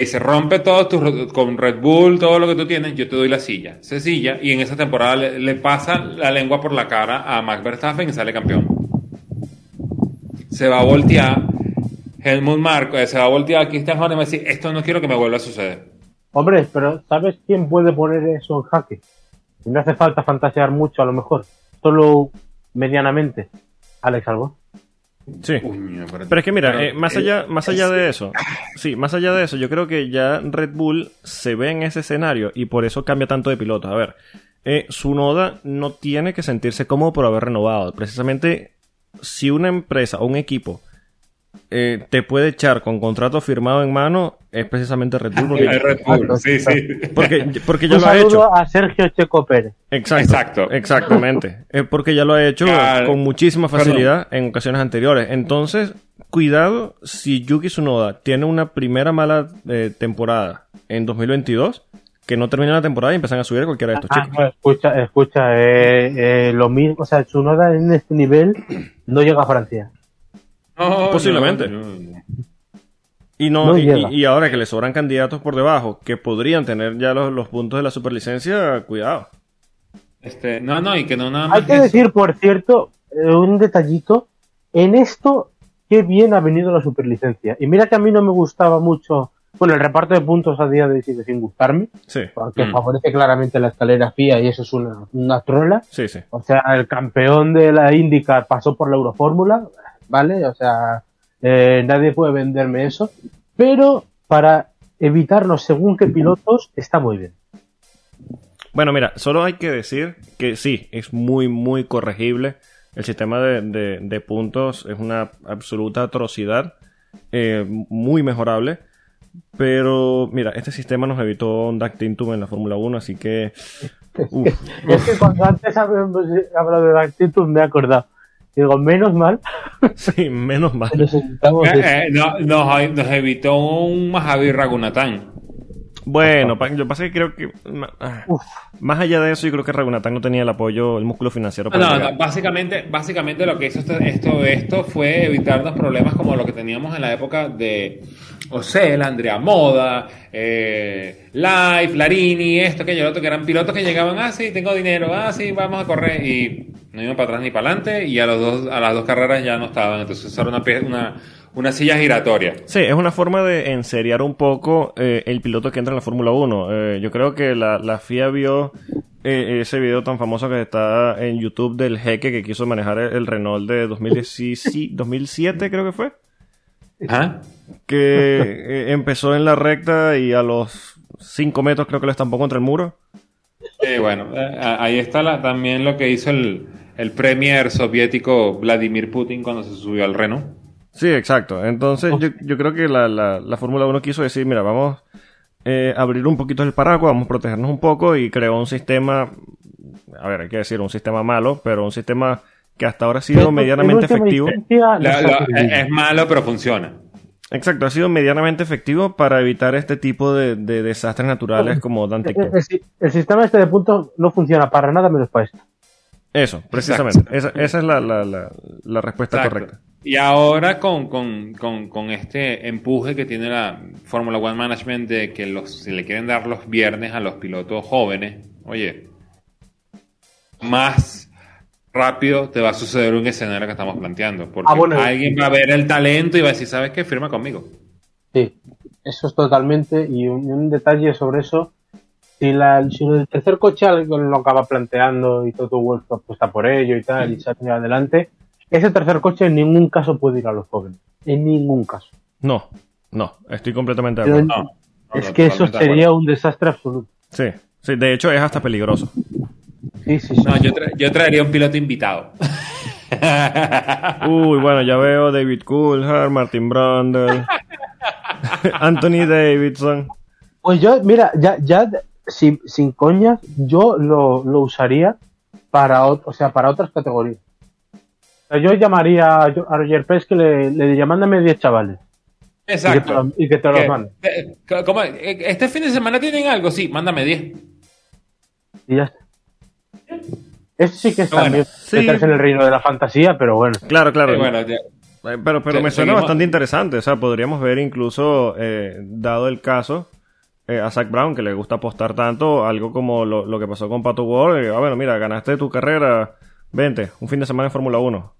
y se rompe todo tu, con Red Bull, todo lo que tú tienes, yo te doy la silla. Se silla y en esa temporada le, pasa la lengua por la cara a Max Verstappen y sale campeón. Se va a voltear Helmut Marko, eh, se va a voltear Christian Horner y va a decir, esto no quiero que me vuelva a suceder. Hombre, pero ¿sabes quién puede poner eso en jaque? Y no hace falta fantasear mucho, a lo mejor. Solo medianamente. Alex Albon. Sí. Uy, Pero es que mira, pero, eh, más allá, más allá de eso, sí, más allá de eso, yo creo que ya Red Bull se ve en ese escenario y por eso cambia tanto de pilotos. A ver, eh, Noda no tiene que sentirse cómodo por haber renovado. Precisamente, si una empresa o un equipo eh, te puede echar con contrato firmado en mano, es precisamente Red Bull. Porque, Red Bull, sí, sí. porque, porque ya Un lo ha hecho. a Sergio Checo Pérez. Exacto, Exacto. Exactamente. Es porque ya lo ha hecho con muchísima perdón. facilidad en ocasiones anteriores. Entonces, cuidado si Yuki Tsunoda tiene una primera mala eh, temporada en 2022, que no termina la temporada y empiezan a subir cualquiera de estos Ah, chicos. no, escucha, escucha, eh, eh, lo mismo, o sea, Tsunoda en este nivel no llega a Francia. No, Posiblemente. no, no, no. Y, no, no y, ahora que le sobran candidatos por debajo que podrían tener ya los, los puntos de la superlicencia, cuidado. Este, no, no, y que no nada más. Hay que eso. decir, por cierto, eh, un detallito, en esto, qué bien ha venido la superlicencia. Y mira que a mí no me gustaba mucho, bueno, el reparto de puntos a día de hoy sigue sin gustarme, Sí, porque Mm. favorece claramente la escalera FIA y eso es una, una trola. sí, sí. O sea, el campeón de la IndyCar pasó por la Eurofórmula, ¿vale? O sea, eh, nadie puede venderme eso. Pero para evitarnos según qué pilotos, está muy bien. Bueno, mira, solo hay que decir que sí, es muy, muy corregible. El sistema de, de- de puntos es una absoluta atrocidad, eh, muy mejorable. Pero mira, este sistema nos evitó un Dactintum en la Fórmula 1, así que... (laughs) uf, Es que cuando antes habíamos hablado de actitud me he acordado. Digo, menos mal, (laughs) sí, menos mal. necesitamos Eh, eh, no, nos, nos evitó un Mahavir Ragunatán. Bueno, pa- yo pasa que creo que... ah, Uf. Más allá de eso, yo creo que Ragunatán no tenía el apoyo, el músculo financiero para no, no, básicamente, básicamente lo que hizo esto, esto, esto fue evitarnos problemas como lo que teníamos en la época de Ocel, Andrea Moda, eh, Live, Larini, esto, aquello, lo otro, que eran pilotos que llegaban, ah, sí, tengo dinero, ah, sí, vamos a correr, y no iban para atrás ni para adelante, y a, los dos, a las dos carreras ya no estaban, entonces era una, una, una silla giratoria. Sí, es una forma de enseriar un poco eh, el piloto que entra en la Fórmula 1. Eh, yo creo que la, la FIA vio eh, ese video tan famoso que está en YouTube del jeque que quiso manejar el, el Renault de 2017, 2007 creo que fue. ¿Ah? Que empezó en la recta y a los 5 metros creo que lo estampó contra el muro. Eh, bueno, ahí está la- también lo que hizo el, el premier soviético Vladimir Putin cuando se subió al Renault. Sí, exacto. Entonces yo, yo creo que la, la, la Fórmula 1 quiso decir, mira, vamos eh, a abrir un poquito el paraguas, vamos a protegernos un poco y creó un sistema, a ver, hay que decir, un sistema malo, pero un sistema que hasta ahora ha sido Pero, medianamente efectivo. La- es malo, pero funciona. Exacto, ha sido medianamente efectivo para evitar este tipo de, de desastres naturales como Dante El, el- el sistema este de puntos no funciona para nada menos para esto. Eso, precisamente. Esa, esa es la, la, la, la respuesta Exacto. correcta. Y ahora con, con, con, con este empuje que tiene la Fórmula One Management de que los, si le quieren dar los viernes a los pilotos jóvenes, oye, más rápido te va a suceder un escenario que estamos planteando. Porque Ah, bueno. alguien va a ver el talento y va a decir, ¿sabes qué? Firma conmigo. Sí, eso es totalmente. Y un, y un detalle sobre eso: si, la, si el tercer coche lo acaba planteando y Toto Wolff apuesta por ello y tal, y sale adelante, ese tercer coche en ningún caso puede ir a los jóvenes. En ningún caso. No, no, estoy completamente de acuerdo. No, no, es que eso sería un desastre absoluto. Sí, sí, de hecho es hasta peligroso. Sí, sí, sí. No, yo, tra- yo traería un piloto invitado. (laughs) Uy, bueno, ya veo David Coulthard, Martin Brundle, (laughs) Anthony Davidson. Pues yo, mira, ya, ya sin, sin coñas, yo lo, lo usaría para, o sea, para otras categorías. Yo llamaría a Roger Pérez que le, le diría, mándame 10 chavales. Exacto. y que te los mande. Eh, ¿cómo? Eh, ¿Este fin de semana tienen algo? Sí, mándame 10. Y ya está. Eso sí que es Bueno, también sí. meterse en el reino de la fantasía, pero bueno. Claro, claro. Eh, bueno, ya- Pero, pero me suena seguimos. bastante interesante. O sea, podríamos ver incluso, eh, dado el caso, eh, a Zach Brown, que le gusta apostar tanto, algo como lo, lo que pasó con Pato Ward. ah, bueno, mira, ganaste tu carrera, vente, un fin de semana en Fórmula 1.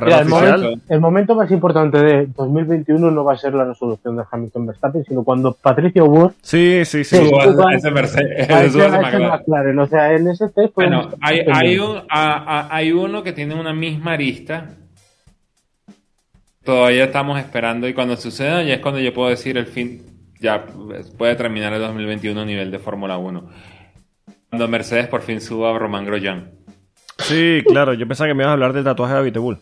Carrera Mira, el, oficial. momento, el momento más importante de 2021 no va a ser la resolución de Hamilton Verstappen, sino cuando Patricio Ward Sí, sí, sí. Ese Mercedes, (laughs) McLaren. O sea, en ese test Bueno, hay, hay, un, a- a- hay uno que tiene una misma arista. Todavía estamos esperando y cuando suceda ya es cuando yo puedo decir el fin, ya puede terminar el 2021 a nivel de Fórmula 1. Cuando Mercedes por fin suba a Román Grosjean. Sí, claro. Yo pensaba que me ibas a hablar del tatuaje de David Bull.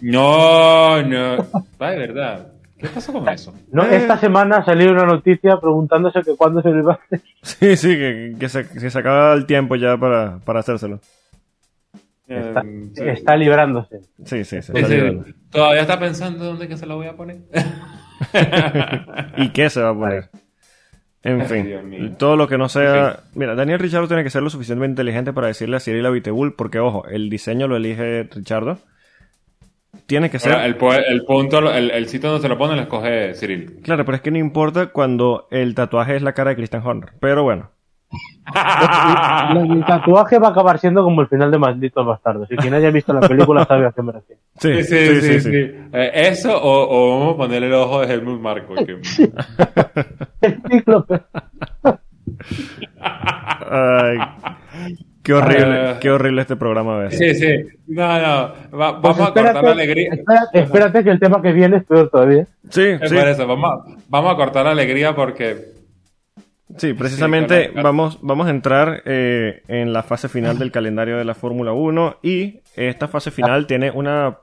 No, no. Va, de verdad. ¿Qué pasó con eso? No, Eh. esta semana salió una noticia preguntándose que cuándo se le iba a hacer. (laughs) Sí, sí, que, que se, que se acaba el tiempo ya para, para hacérselo. Está, Eh, sí. está librándose. Sí, sí, se está sí. librando. Todavía está pensando dónde que se lo voy a poner. (laughs) ¿Y qué se va a poner? En Ay, fin, todo lo que no sea... Mira, Daniel Richardo tiene que ser lo suficientemente inteligente para decirle a Cyril Abiteboul, porque ojo, el diseño lo elige Richardo. Tiene que ser... Ahora, el, el punto, el, el sitio donde se lo pone lo escoge Cyril. Claro, pero es que no importa cuando el tatuaje es la cara de Christian Horner. Pero bueno, (laughs) Mi tatuaje va a acabar siendo como el final de Malditos Bastardos. Y quien haya visto la película sabe a qué me refiero. sí, Sí, sí, sí. sí, Eh, eso o, o vamos a ponerle el ojo de Helmut Marco. que- (laughs) (laughs) El. Ay, qué horrible, Ah. qué horrible este programa a veces. Sí, sí. No, no. Va- Pues vamos a cortar la alegría. espérate, espérate que el tema que viene es peor todavía. Sí, Es sí, por eso, vamos, a- vamos a cortar la alegría porque. sí, precisamente Sí, claro. vamos, vamos a entrar eh, en la fase final del calendario de la Fórmula 1 y esta fase final tiene una,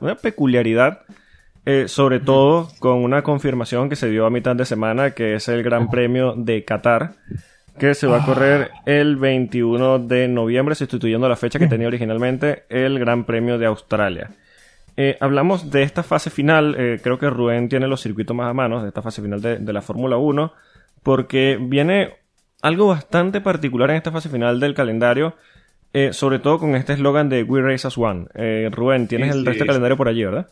una peculiaridad, eh, sobre todo con una confirmación que se dio a mitad de semana, que es el Gran Premio de Qatar, que se va a correr el 21 de noviembre, sustituyendo la fecha que tenía originalmente el Gran Premio de Australia. Eh, hablamos de esta fase final, eh, creo que Rubén tiene los circuitos más a mano, de esta fase final de, de la Fórmula 1, porque viene algo bastante particular en esta fase final del calendario, eh, sobre todo con este eslogan de We Race as One. Rubén, tienes Sí, el sí, resto del calendario por allí, ¿verdad?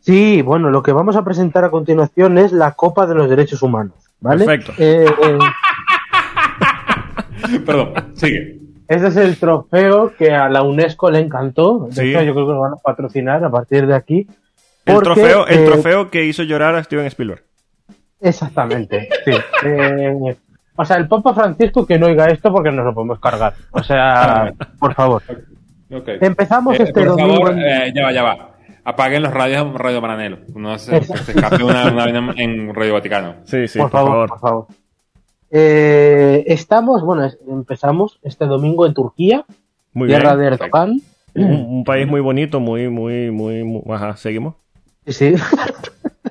Sí, bueno, lo que vamos a presentar a continuación es la Copa de los Derechos Humanos. ¿Vale? Perfecto. (laughs) Perdón, sigue. ese es el trofeo que a la UNESCO le encantó. De Sí. hecho, yo creo que lo van a patrocinar a partir de aquí. El, trofeo, el eh, trofeo que hizo llorar a Steven Spielberg. Exactamente, sí. (laughs) Eh, o sea, el Papa Francisco que no oiga esto porque nos lo podemos cargar. O sea, (laughs) por favor. Ok. Empezamos Eh, este por domingo. favor, en- eh, ya va, ya va. Apaguen los radios Radio Paranelo. No se, se escape una, una en Radio Vaticano. Sí, sí, por, favor, por favor. Eh, estamos, bueno, empezamos este domingo en Turquía, Muy tierra bien. de Erdogan. Un, un país muy bonito, muy, muy, muy, muy- Ajá, seguimos. Sí, sí.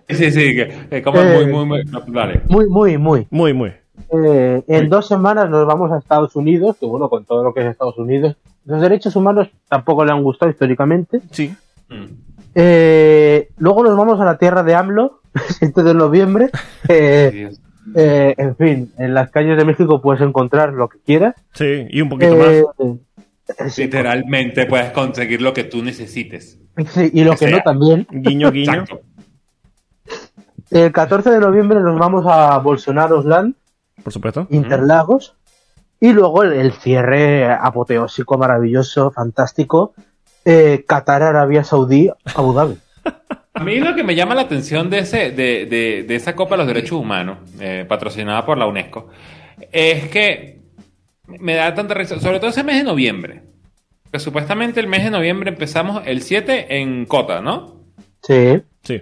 Sí, sí, que, que como Eh. muy, muy, muy. Dale. muy, muy, muy. Muy, muy. Eh, en Muy. dos semanas nos vamos a Estados Unidos, que bueno, con todo lo que es Estados Unidos, los derechos humanos tampoco le han gustado históricamente. Sí. Eh, luego nos vamos a la tierra de AMLO, (laughs) el 7 de noviembre. Eh. Eh, en fin, en las calles de México puedes encontrar lo que quieras. Sí, y un poquito Eh, más. Sí, Literalmente puedes conseguir lo que tú necesites. Sí, y lo Que que no también. Guiño, guiño. Exacto. El 14 de noviembre nos vamos a Bolsonaro's Land, Por supuesto. Interlagos. Y luego el, el cierre apoteósico, maravilloso, fantástico. eh, Qatar, Arabia Saudí, Abu Dhabi. (laughs) A mí lo que me llama la atención de, ese, de, de- de esa Copa de los Derechos Humanos, eh, patrocinada por la UNESCO, es que me da tanta risa, sobre todo ese mes de noviembre. Que supuestamente el mes de noviembre empezamos el 7 en Cota, ¿no? Sí. Sí.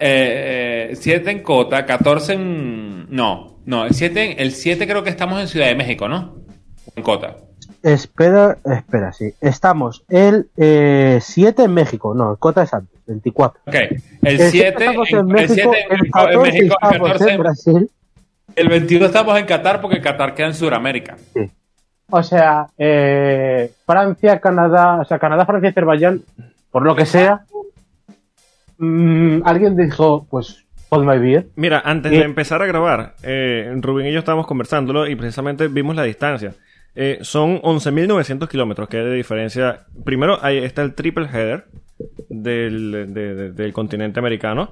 Eh, 7 en Cota, 14 en... No, no, el 7, el 7 creo que estamos en Ciudad de México, ¿no? En Cota. Espera, espera, sí. Estamos el eh, 7 en México. No, el Cota es antes, 24. Ok, el 7 estamos en, en el México, 7 en, el en 14 México, el estamos 14 en Brasil. el 21 estamos en Qatar porque Qatar queda en Sudamérica. O sea, eh, Francia, Canadá, o sea, Canadá, Francia, Azerbaiyán, por lo que sea, mm, alguien dijo, pues, hold my beer. Mira, antes de empezar a grabar, eh, Rubén y yo estábamos conversándolo y precisamente vimos la distancia. Eh, son 11.900 kilómetros que hay de diferencia. Primero, ahí está el triple header del, de- de- del continente americano.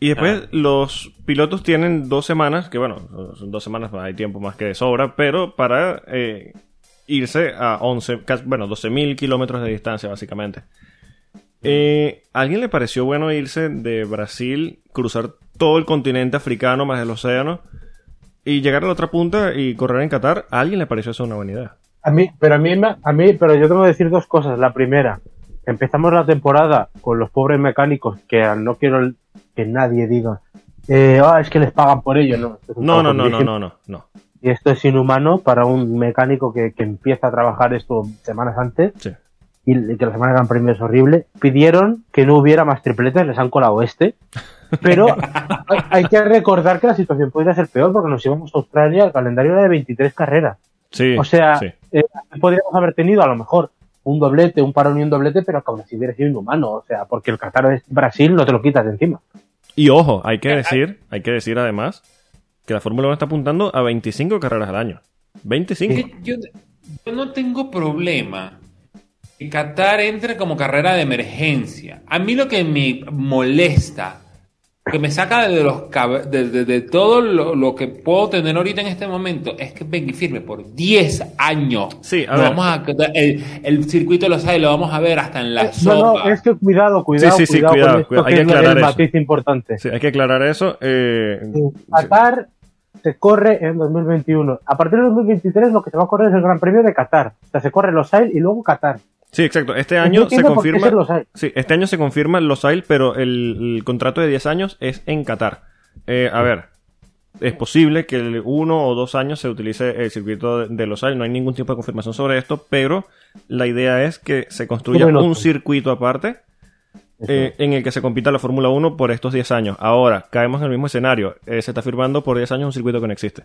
Y después Ah. los pilotos tienen dos semanas, que bueno, son dos semanas, hay tiempo más que de sobra, pero para eh, irse a 11, casi- bueno, 12.000 kilómetros de distancia básicamente. Eh, ¿A alguien le pareció bueno irse de Brasil, cruzar todo el continente africano más el océano y llegar a la otra punta y correr en Qatar? ¿A alguien le pareció eso una buena idea? A mí, pero a mí, me- a mí, pero yo tengo que decir dos cosas. La primera, empezamos la temporada con los pobres mecánicos que no quiero que nadie diga, eh, "Ah, es que les pagan por ello. No, es No, no, no, no, no, no, no. Y esto es inhumano para un mecánico que, que empieza a trabajar esto semanas antes Sí. y que la semana de Gran Premio es horrible. Pidieron que no hubiera más tripletes, les han colado este. (laughs) Pero hay, hay que recordar que la situación podría ser peor porque nos íbamos a Australia, el calendario era de 23 carreras. Sí, O sea, sí. eh, podríamos haber tenido a lo mejor un doblete, un parón y un doblete, pero aún así hubiera sido inhumano. O sea, porque el Qatar es Brasil, no te lo quitas de encima. Y ojo, hay que Eh, decir, hay que decir además que la Fórmula 1 está apuntando a 25 carreras al año. 25. Que Yo, yo no tengo problema que Qatar entre como carrera de emergencia. A mí lo que me molesta, que me saca de, los de, de- de todo lo, lo que puedo tener ahorita en este momento, es que venga y firme por 10 años. Sí, a Lo ver. vamos a- el, el circuito lo sabe, lo vamos a ver hasta en la Eh, no, sopa. no, es que cuidado, cuidado, Sí, sí, sí, cuidado, cuidado, con esto, cuidado. Hay que aclarar el eso. matiz importante. Sí, hay que aclarar eso. eh, Qatar se corre en 2021. A partir de 2023 lo que se va a correr es el Gran Premio de Qatar. O sea, se corre Losail y luego Qatar. Sí, exacto. Este año se confirma. Sí, este año se confirma Losail, pero el, el contrato de 10 años es en Qatar. Eh, a ver, es posible que el uno o dos años se utilice el circuito de, de Losail. No hay ningún tipo de confirmación sobre esto, pero la idea es que se construya un circuito aparte eh, en el que se compita la Fórmula 1 por estos 10 años. Ahora, caemos en el mismo escenario. Eh, se está firmando por 10 años un circuito que no existe.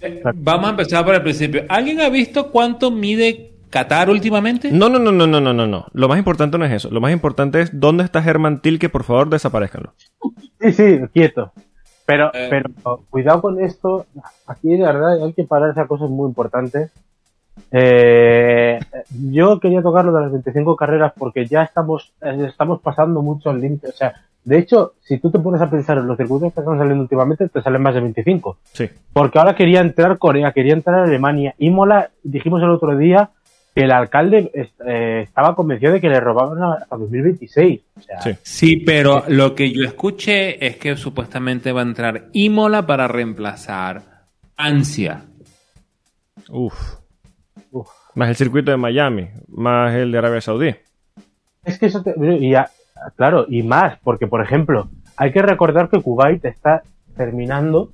Eh, Vamos a empezar por el principio. ¿Alguien ha visto cuánto mide Qatar últimamente? No, no, no, no, no, no, no, no. Lo más importante no es eso. Lo más importante es dónde está Germán Tilke, por favor, desaparezcanlo. Sí, sí, quieto. Pero, Eh. pero cuidado con esto. Aquí de verdad hay que pararse a cosas muy importantes. Eh, yo quería tocar lo de las 25 carreras porque ya estamos, eh, estamos pasando mucho el límite. O sea, de hecho, si tú te pones a pensar en los circuitos que están saliendo últimamente, te salen más de 25. Sí. Porque ahora quería entrar Corea, quería entrar Alemania. Imola, dijimos el otro día que el alcalde est- eh, estaba convencido de que le robaban a- hasta 2026. O sea, Sí. Sí, pero lo que yo escuché es que supuestamente va a entrar Imola para reemplazar Ansia. Uf. uf. Más el circuito de Miami, más el de Arabia Saudí. Es que eso te- y claro, y más, porque por ejemplo, hay que recordar que Kuwait está terminando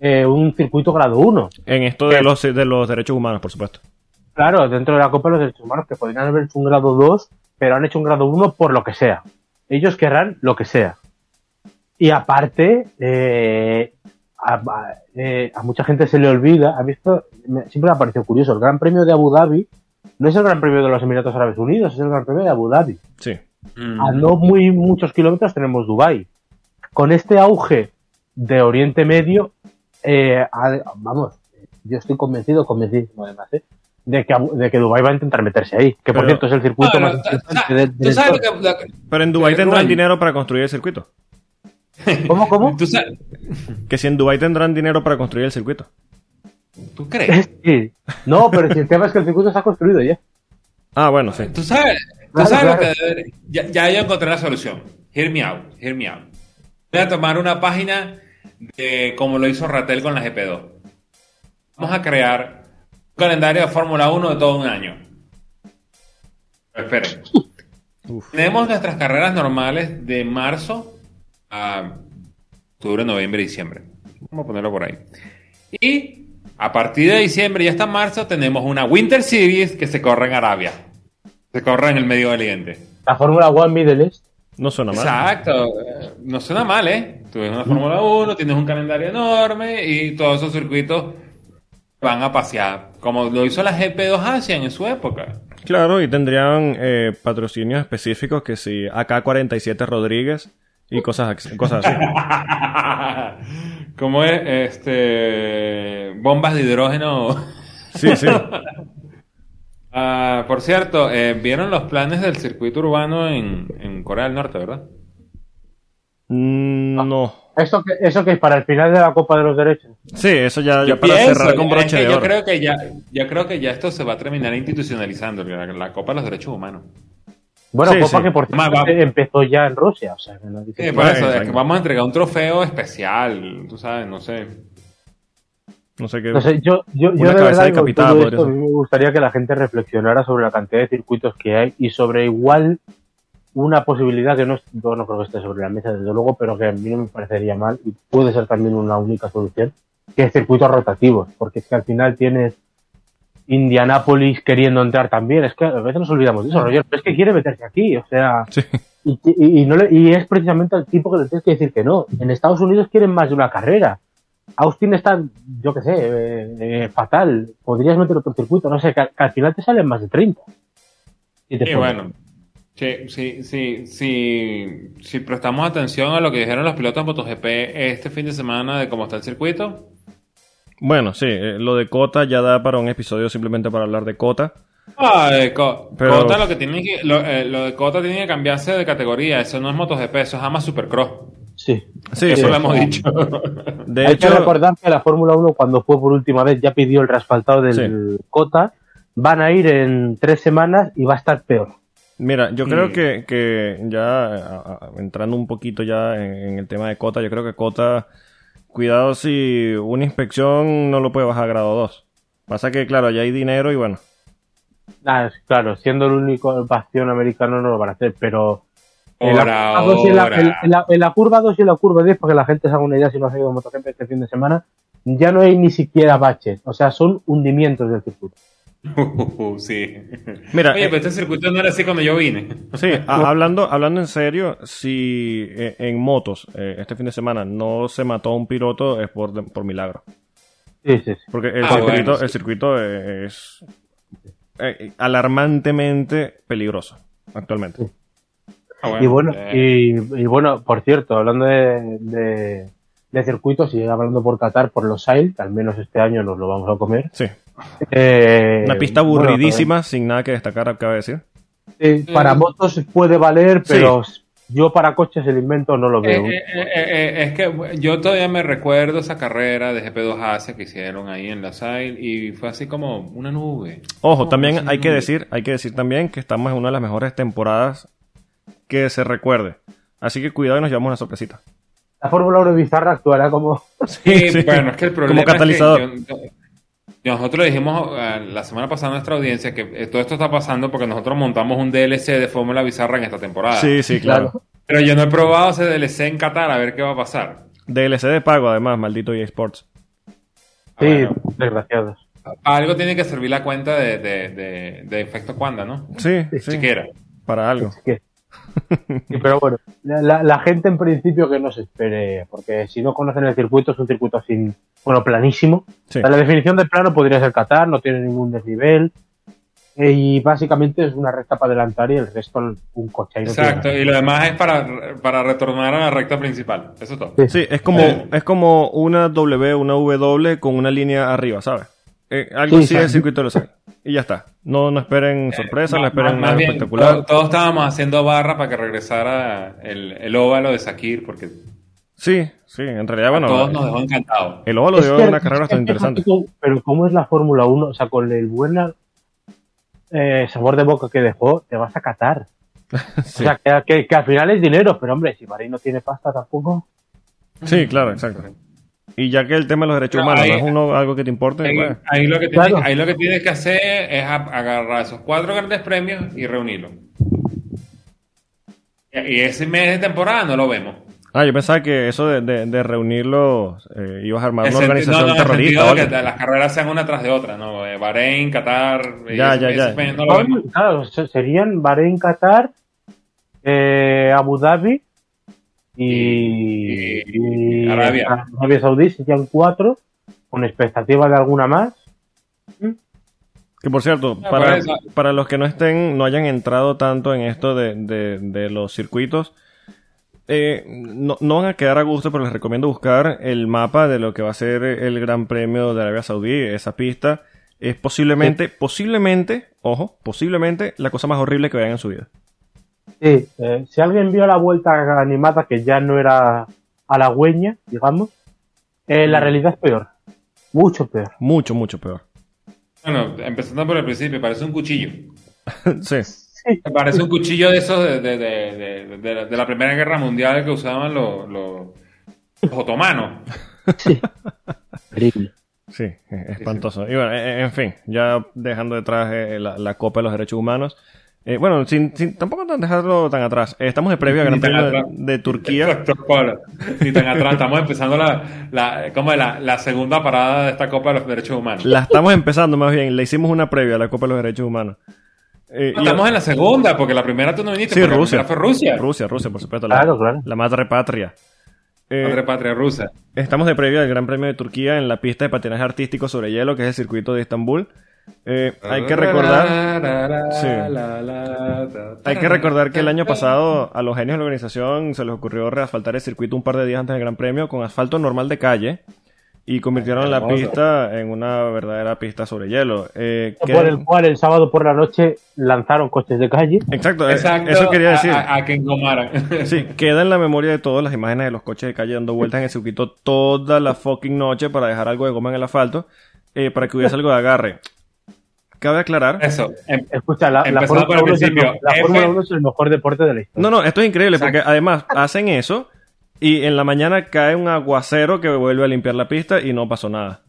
eh, un circuito grado 1. En esto de los, de los derechos humanos, por supuesto. Claro, dentro de la Copa de los Derechos Humanos, que podrían haber hecho un grado 2, pero han hecho un grado 1 por lo que sea. Ellos querrán lo que sea. Y aparte, eh, a, a- eh, a mucha gente se le olvida, ha visto, me- siempre me ha parecido curioso, el Gran Premio de Abu Dhabi no es el Gran Premio de los Emiratos Árabes Unidos, es el Gran Premio de Abu Dhabi. Sí. Mm. A no muy muchos kilómetros tenemos Dubai. Con este auge de Oriente Medio, eh, vamos, yo estoy convencido, convencidísimo además, ¿eh? De que, de que Dubái va a intentar meterse ahí. Que por Pero- cierto es el circuito más sabes entorno. que- Pero en Dubái tendrán dinero para construir el circuito. (laughs) ¿Cómo, cómo? ¿Tú, sabes- Que si en Dubái tendrán dinero para construir el circuito. ¿Tú crees? (laughs) Sí. No, pero si el tema es que el circuito está construido ya. Ah, bueno, sí. ¿Tú sabes, tú Claro, sabes lo que debe- ya, ya yo encontré la solución. Hear me out, hear me out. Voy a tomar una página de como lo hizo Ratel con la GP2. Vamos a crear calendario de Fórmula 1 de todo un año. Uf. Tenemos nuestras carreras normales de marzo a octubre, noviembre y diciembre. Vamos a ponerlo por ahí. Y a partir de diciembre y hasta marzo tenemos una Winter Series que se corre en Arabia. Se corre en el Medio Oriente. La Fórmula One Middle East. No suena mal. Exacto. No suena mal, ¿eh? Tú ves una Fórmula 1, tienes un calendario enorme y todos esos circuitos van a pasear. Como lo hizo la GP2 Asia en su época. Claro, y tendrían eh, patrocinios específicos que si AK-47 Rodríguez y cosas, cosas así. (laughs) Como es este bombas de hidrógeno. Sí, sí. (laughs) Ah, por cierto, eh, vieron los planes del circuito urbano en, en Corea del Norte, ¿verdad? Mm, No. ¿Eso que, ¿Eso que es para el final de la Copa de los Derechos? Sí, eso ya, ya para pienso, cerrar con es broche que de yo oro. creo que ya, yo creo que ya esto se va a terminar institucionalizando, la, la Copa de los Derechos Humanos. Bueno, Sí, Copa sí. que por cierto va- empezó ya en Rusia. O sea, que no dice- Sí, por Ah, eso, es que vamos a entregar un trofeo especial, tú sabes, no sé. No sé qué. Sé, yo, yo, yo de verdad, podría esto, a ser. mí me gustaría que la gente reflexionara sobre la cantidad de circuitos que hay y sobre igual una posibilidad que no, es- yo no creo que esté sobre la mesa, desde luego, pero que a mí no me parecería mal y puede ser también una única solución, que es circuitos rotativos, porque es que al final tienes Indianápolis queriendo entrar también, es que a veces nos olvidamos de eso, Roger, pero es que quiere meterse aquí, o sea, Sí. y, y- y no le- y es precisamente el tipo que le tienes que decir que no. En Estados Unidos quieren más de una carrera. Austin está, yo qué sé, eh, eh, fatal. Podrías meter otro circuito, no sé, que, al- que al final te salen más de 30. Y te Y pones- bueno, sí, sí, sí, sí, si prestamos atención a lo que dijeron los pilotos de MotoGP este fin de semana de cómo está el circuito, Bueno, sí, eh, lo de Cota ya da para un episodio simplemente para hablar de Cota. Ah, de Co- Pero- Cota lo que tiene que, lo, eh, lo de Cota tiene que cambiarse de categoría. Eso no es MotoGP, eso es ama Supercross. Sí. Sí, eso sí. lo hemos dicho. (laughs) De Hay hecho, que recordar que la Fórmula 1, cuando fue por última vez, ya pidió el respaldado del Cota. Van a ir en tres semanas y va a estar peor. Mira, yo creo Mm. que, que ya a- a- entrando un poquito ya en, en el tema de Cota, yo creo que Cota, cuidado si una inspección no lo puede bajar a grado 2. Pasa que, claro, ya hay dinero y bueno. Ah, claro, siendo el único bastión americano no lo van a hacer, pero en la, curva dos y en la- ahora. en- en la- en la curva 2 y en la curva 10, para que la gente se haga una idea si no ha seguido MotoGP este fin de semana, ya no hay ni siquiera baches, o sea, son hundimientos del circuito. Uh, (laughs) sí. Mira, Oye, eh, pero este circuito no era así cuando yo vine. Sí, a- hablando, hablando en serio, si eh, en motos eh, este fin de semana no se mató a un piloto es por, por milagro. Sí, sí, sí. Porque el Ah, circuito, bueno, sí. el circuito es eh, alarmantemente peligroso actualmente. Ah, y bueno, eh, y, y bueno, por cierto, hablando de, de, de circuitos y hablando por Qatar, por los SAIL, que al menos este año nos lo vamos a comer. Sí. Eh, Una pista bueno, aburridísima, sin nada que destacar, acaba de decir. eh, para Mm. motos puede valer, pero yo para coches el invento no lo Eh, veo. eh, eh, eh, es que yo todavía me recuerdo esa carrera de GP2 Asia que hicieron ahí en la SAIL y fue así como una nube. Ojo, también hay que nube. decir, hay que decir también que estamos en una de las mejores temporadas que se recuerde. Así que cuidado y nos llevamos una sorpresita. La Fórmula 1 bizarra actuará como... Sí, (laughs) sí. bueno, es que el problema Como catalizador. es que yo- yo- nosotros le dijimos la semana pasada a nuestra audiencia que eh, todo esto está pasando porque nosotros montamos un DLC de Fórmula Bizarra en esta temporada. Sí, sí, claro. Pero yo no he probado ese DLC en Qatar a ver qué va a pasar. DLC de pago, además, maldito EA Sports. Ah, Sí, bueno, desgraciados. algo tiene que servir la cuenta de, de, de, de efecto Quanda, ¿no? Sí, sí. Siquiera. Para algo. Que- Sí, pero bueno, la, gente en principio que no se espere, porque si no conocen el circuito, es un circuito sin, bueno, planísimo. Sí. O sea, la definición de plano podría ser Qatar, no tiene ningún desnivel. eh, Y básicamente es una recta para adelantar y el resto un coche. ahí no Exacto, y lo demás es para, para retornar a la recta principal. Eso es todo. Sí. Sí, es como, Eh. es como una W, una W con una línea arriba, ¿sabes? Eh, algo Sí, así sí. es el circuito de Los Ángeles. Y ya está. No, no esperen sorpresa, no, Más- esperen más nada bien, espectacular. to- Todos estábamos haciendo barra para que regresara el, el óvalo de Sakir, porque Sí, sí, en realidad, bueno, todos nos dejó encantados. el óvalo Es dio una carrera bastante interesante. Pero ¿cómo es la Fórmula 1? O sea, con el buen eh, sabor de boca que dejó, te vas a catar. Sí. (laughs) O sea, que, que- que al final es dinero, pero hombre, si Bahrein no tiene pasta tampoco. Sí, claro, exacto. Y ya que el tema de los derechos No, humanos ahí- no es uno, algo que te importe, Ahí, pues, ahí lo que tienes, Claro. ahí lo que tienes que hacer es agarrar esos cuatro grandes premios y reunirlos. Y ese mes de temporada no lo vemos. Ah, yo pensaba que eso de, de, de reunirlo eh, ibas a armar El una organización no, no, terrorista. o sentido de algo. que las carreras sean una tras de otra, ¿no? Eh, Bahrein, Qatar, y Ya, ese- ya, ya. no lo vemos. Claro, serían Bahrein, Qatar, eh, Abu Dhabi y, Y- y Arabia. Arabia Saudí, serían cuatro, con expectativa de alguna más. Que por cierto, Ah, para, por eso. para los que no estén, no hayan entrado tanto en esto de, de, de los circuitos, eh, no, no van a quedar a gusto, pero les recomiendo buscar el mapa de lo que va a ser el Gran Premio de Arabia Saudí. Esa pista es posiblemente, posiblemente, ojo, posiblemente la cosa más horrible que vean en su vida. Sí, eh, si alguien vio la vuelta animada que ya no era halagüeña, digamos, eh, la realidad es peor. Mucho peor. Mucho, mucho peor. Bueno, empezando por el principio, parece un cuchillo. (laughs) sí. Parece un cuchillo de esos de, de, de, de- de la, de la Primera Guerra Mundial que usaban los, los, los otomanos. Horrible. Sí, es espantoso. Y bueno, en fin, ya dejando detrás eh, la, la Copa de los Derechos Humanos. Eh, bueno, sin, sin- tampoco tan dejarlo tan atrás. Eh, estamos de previo al Gran Premio de, de Turquía. Exacto, Pablo. Ni tan atrás. Estamos empezando la, la, ¿cómo es? la, la segunda parada de esta Copa de los Derechos Humanos. La estamos empezando más bien. Le hicimos una previa a la Copa de los Derechos Humanos. Eh, y- Estamos en la segunda, porque la primera tú no viniste. Sí, Rusia. La fue Rusia. Rusia, Rusia, por supuesto. La, Claro, claro. la madre patria. Eh, Madre patria rusa. Estamos de previo al Gran Premio de Turquía en la pista de patinaje artístico sobre hielo, que es el circuito de Estambul. Eh, hay que recordar... Sí. Hay que recordar que el año pasado a los genios de la organización se les ocurrió reasfaltar el circuito un par de días antes del Gran Premio con asfalto normal de calle y convirtieron la pista en una verdadera pista sobre hielo. Eh, que- Por el cual el sábado por la noche lanzaron coches de calle. Exacto, Exacto. eso quería decir. A, a- a que engomaran. Sí, queda en la memoria de todos las imágenes de los coches de calle dando vueltas en el circuito toda la fucking noche para dejar algo de goma en el asfalto, eh, para que hubiese algo de agarre. Cabe aclarar. Eso. Em- Escucha, la, la Fórmula por el 1 es el, principio, la F- Fórmula 1 es el mejor deporte de la historia. No, no, esto es increíble Exacto. porque además hacen eso y en la mañana cae un aguacero que vuelve a limpiar la pista y no pasó nada.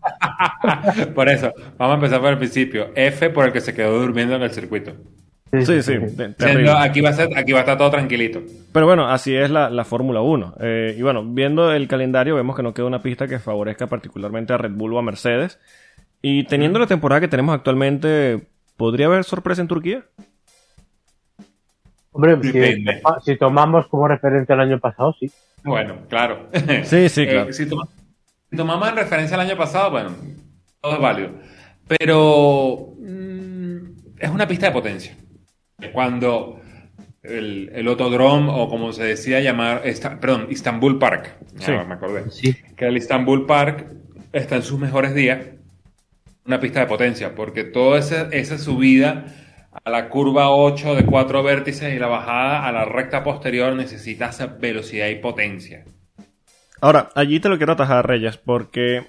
(laughs) Por eso, vamos a empezar por el principio. F por el que se quedó durmiendo en el circuito. Sí, sí. Siendo, aquí, va a ser, aquí va a estar todo tranquilito. Pero bueno, así es la, la Fórmula 1. Eh, y bueno, viendo el calendario, vemos que no queda una pista que favorezca particularmente a Red Bull o a Mercedes. Y teniendo la temporada que tenemos actualmente, ¿podría haber sorpresa en Turquía? Hombre, si, si tomamos como referente al año pasado, sí. Bueno, claro. (laughs) Sí, sí, Eh, claro. si, toma- si tomamos en referencia al año pasado, bueno, todo es válido. Pero mm, es una pista de potencia. Cuando el, el Autodrome, o como se decía llamar, esta- perdón, Istanbul Park, ya Sí. me acordé, Sí. que el Istanbul Park está en sus mejores días, una pista de potencia, porque toda esa, esa subida a la curva 8 de cuatro vértices y la bajada a la recta posterior necesita esa velocidad y potencia. Ahora, allí te lo quiero atajar, Reyes, porque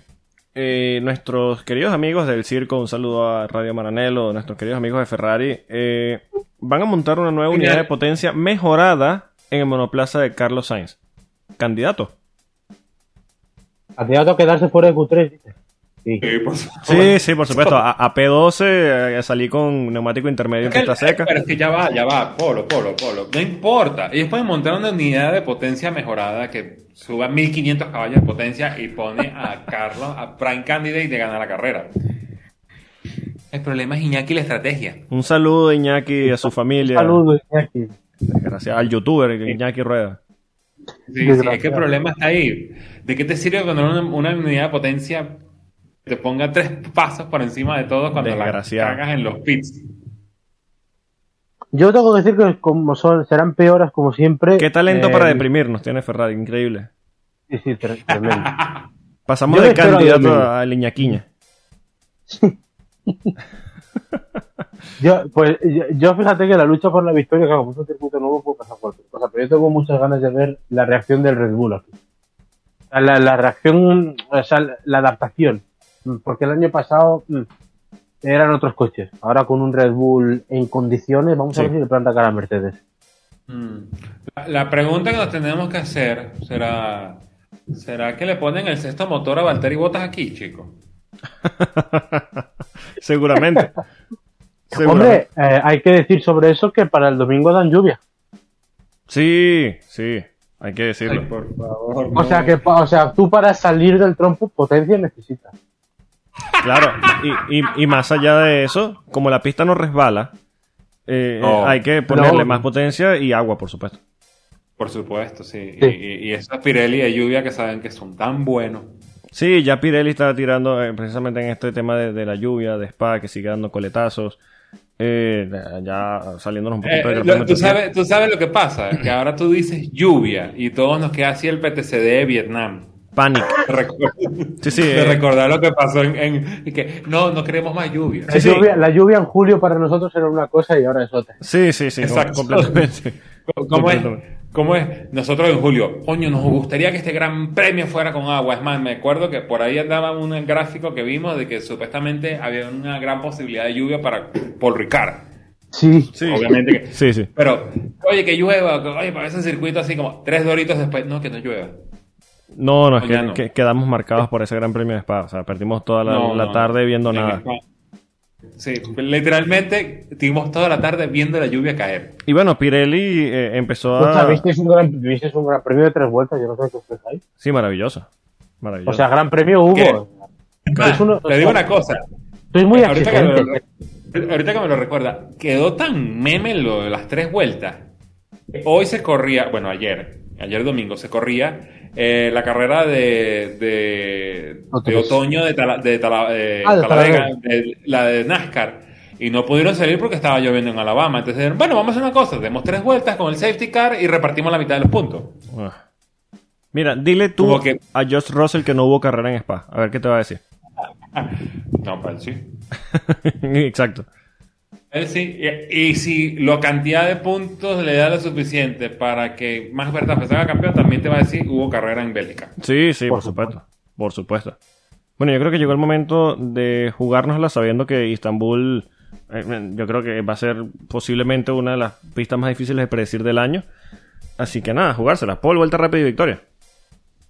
eh, nuestros queridos amigos del circo, un saludo a Radio Maranello, nuestros queridos amigos de Ferrari, eh, van a montar una nueva unidad de potencia mejorada en el monoplaza de Carlos Sainz. Candidato. Candidato a quedarse fuera de Q3, dice. Sí. Sí, por favor. Sí, sí, por supuesto. A, a P12 eh, salí con neumático intermedio en Es que- pista seca. Pero es que ya va, ya va, polo, polo, polo. No importa. Ellos pueden montar una unidad de potencia mejorada que suba 1500 caballos de potencia y pone a (laughs) Carlos, a Prime Candidate de ganar la carrera. El problema es Iñaki y la estrategia. Un saludo a Iñaki y a su familia. Saludos, Iñaki. Gracias al youtuber Iñaki Rueda. Sí, sí, es que el problema está ahí. ¿De qué te sirve poner una, una unidad de potencia te ponga tres pasos por encima de todo cuando la cagas en los pits? Yo tengo que decir que como son, serán peoras como siempre. Qué talento eh, para deprimirnos tiene Ferrari, increíble. Sí, sí, tre- tremendo. (laughs) Pasamos Yo de candidato mío. a Iñaquiña. (laughs) Yo, pues, yo, yo fíjate que la lucha por la victoria, claro, como es un circuito nuevo, puede pasar cualquier cosa, pero yo tengo muchas ganas de ver la reacción del Red Bull aquí. La, la reacción, o sea, la adaptación. Mm, Porque el año pasado mm, eran otros coches. Ahora con un Red Bull en condiciones, vamos a ver si le planta cara a Mercedes. Mm. La, pregunta que nos tenemos que hacer será: ¿será que le ponen el sexto motor a Valtteri Bottas aquí, chicos? (laughs) Seguramente. (laughs) Hombre, eh, hay que decir sobre eso que para el domingo dan lluvia. Sí, sí, hay que decirlo. por favor. O sea que, o sea, tú para salir del trompo potencia necesitas. Claro, y, y- y más allá de eso, como la pista no resbala, eh, No. hay que ponerle No. más potencia y agua, por supuesto. Por supuesto, sí. Sí. Y, y, esos Pirelli de lluvia que saben que son tan buenos. Sí, ya Pirelli está tirando eh, precisamente en este tema de, de la lluvia, de Spa, que sigue dando coletazos. eh, ya saliéndonos un poquito Eh, del lo- tú, sabes, tú sabes lo que pasa, que ahora tú dices lluvia y todos nos queda así el PTCD de Vietnam. Panic. (laughs) Sí, sí. eh, recordar lo que pasó en, que no, no queremos más lluvia. La, Sí, sí. lluvia, la lluvia en julio para nosotros era una cosa y ahora es otra. sí, sí, sí, Exacto. completamente. (laughs) ¿Cómo es? ¿Cómo es? Nosotros en julio, coño, nos gustaría que este gran premio fuera con agua. Es más, me acuerdo que por ahí andaba un gráfico que vimos de que supuestamente había una gran posibilidad de lluvia para Paul Ricard. Sí. Sí. Obviamente que. Sí, sí. Pero, oye, que llueva, oye, para ese circuito así como tres doritos después, no, que no llueva. No, no, es O que, no. que- quedamos marcados por ese gran premio de Spa. O sea, perdimos toda la, No, la no. tarde viendo En nada. Sí, literalmente tuvimos toda la tarde viendo la lluvia caer. Y bueno, Pirelli eh, empezó a... ¿visteis un, gran, visteis un gran premio de tres vueltas? Yo no sé qué pensáis. Sí, maravilloso. Maravilloso. O sea, gran premio hubo. Es uno- Te digo una cosa. Soy muy ahorita, que lo, ahorita que me lo recuerda, quedó tan meme lo de las tres vueltas. Hoy se corría, bueno, ayer, ayer domingo se corría eh, la carrera de, otoño de, Tala- de Tala- de Ah, de la de NASCAR. Y no pudieron salir porque estaba lloviendo en Alabama. Entonces dijeron, bueno, vamos a hacer una cosa, demos tres vueltas con el safety car y repartimos la mitad de los puntos. Ah. Mira, dile tú que- a Josh Russell que no hubo carrera en Spa. A ver qué te va a decir. (laughs) No, pues sí. (laughs) Exacto. Él sí, y, y si la cantidad de puntos le da lo suficiente para que Max Verstappen salga campeón, también te va a decir hubo carrera en Bélgica. Sí, sí, por, Por supuesto. Por supuesto. Bueno, yo creo que llegó el momento de jugárnosla sabiendo que Istambul, eh, yo creo que va a ser posiblemente una de las pistas más difíciles de predecir del año. Así que nada, jugársela. Paul, vuelta rápida y victoria.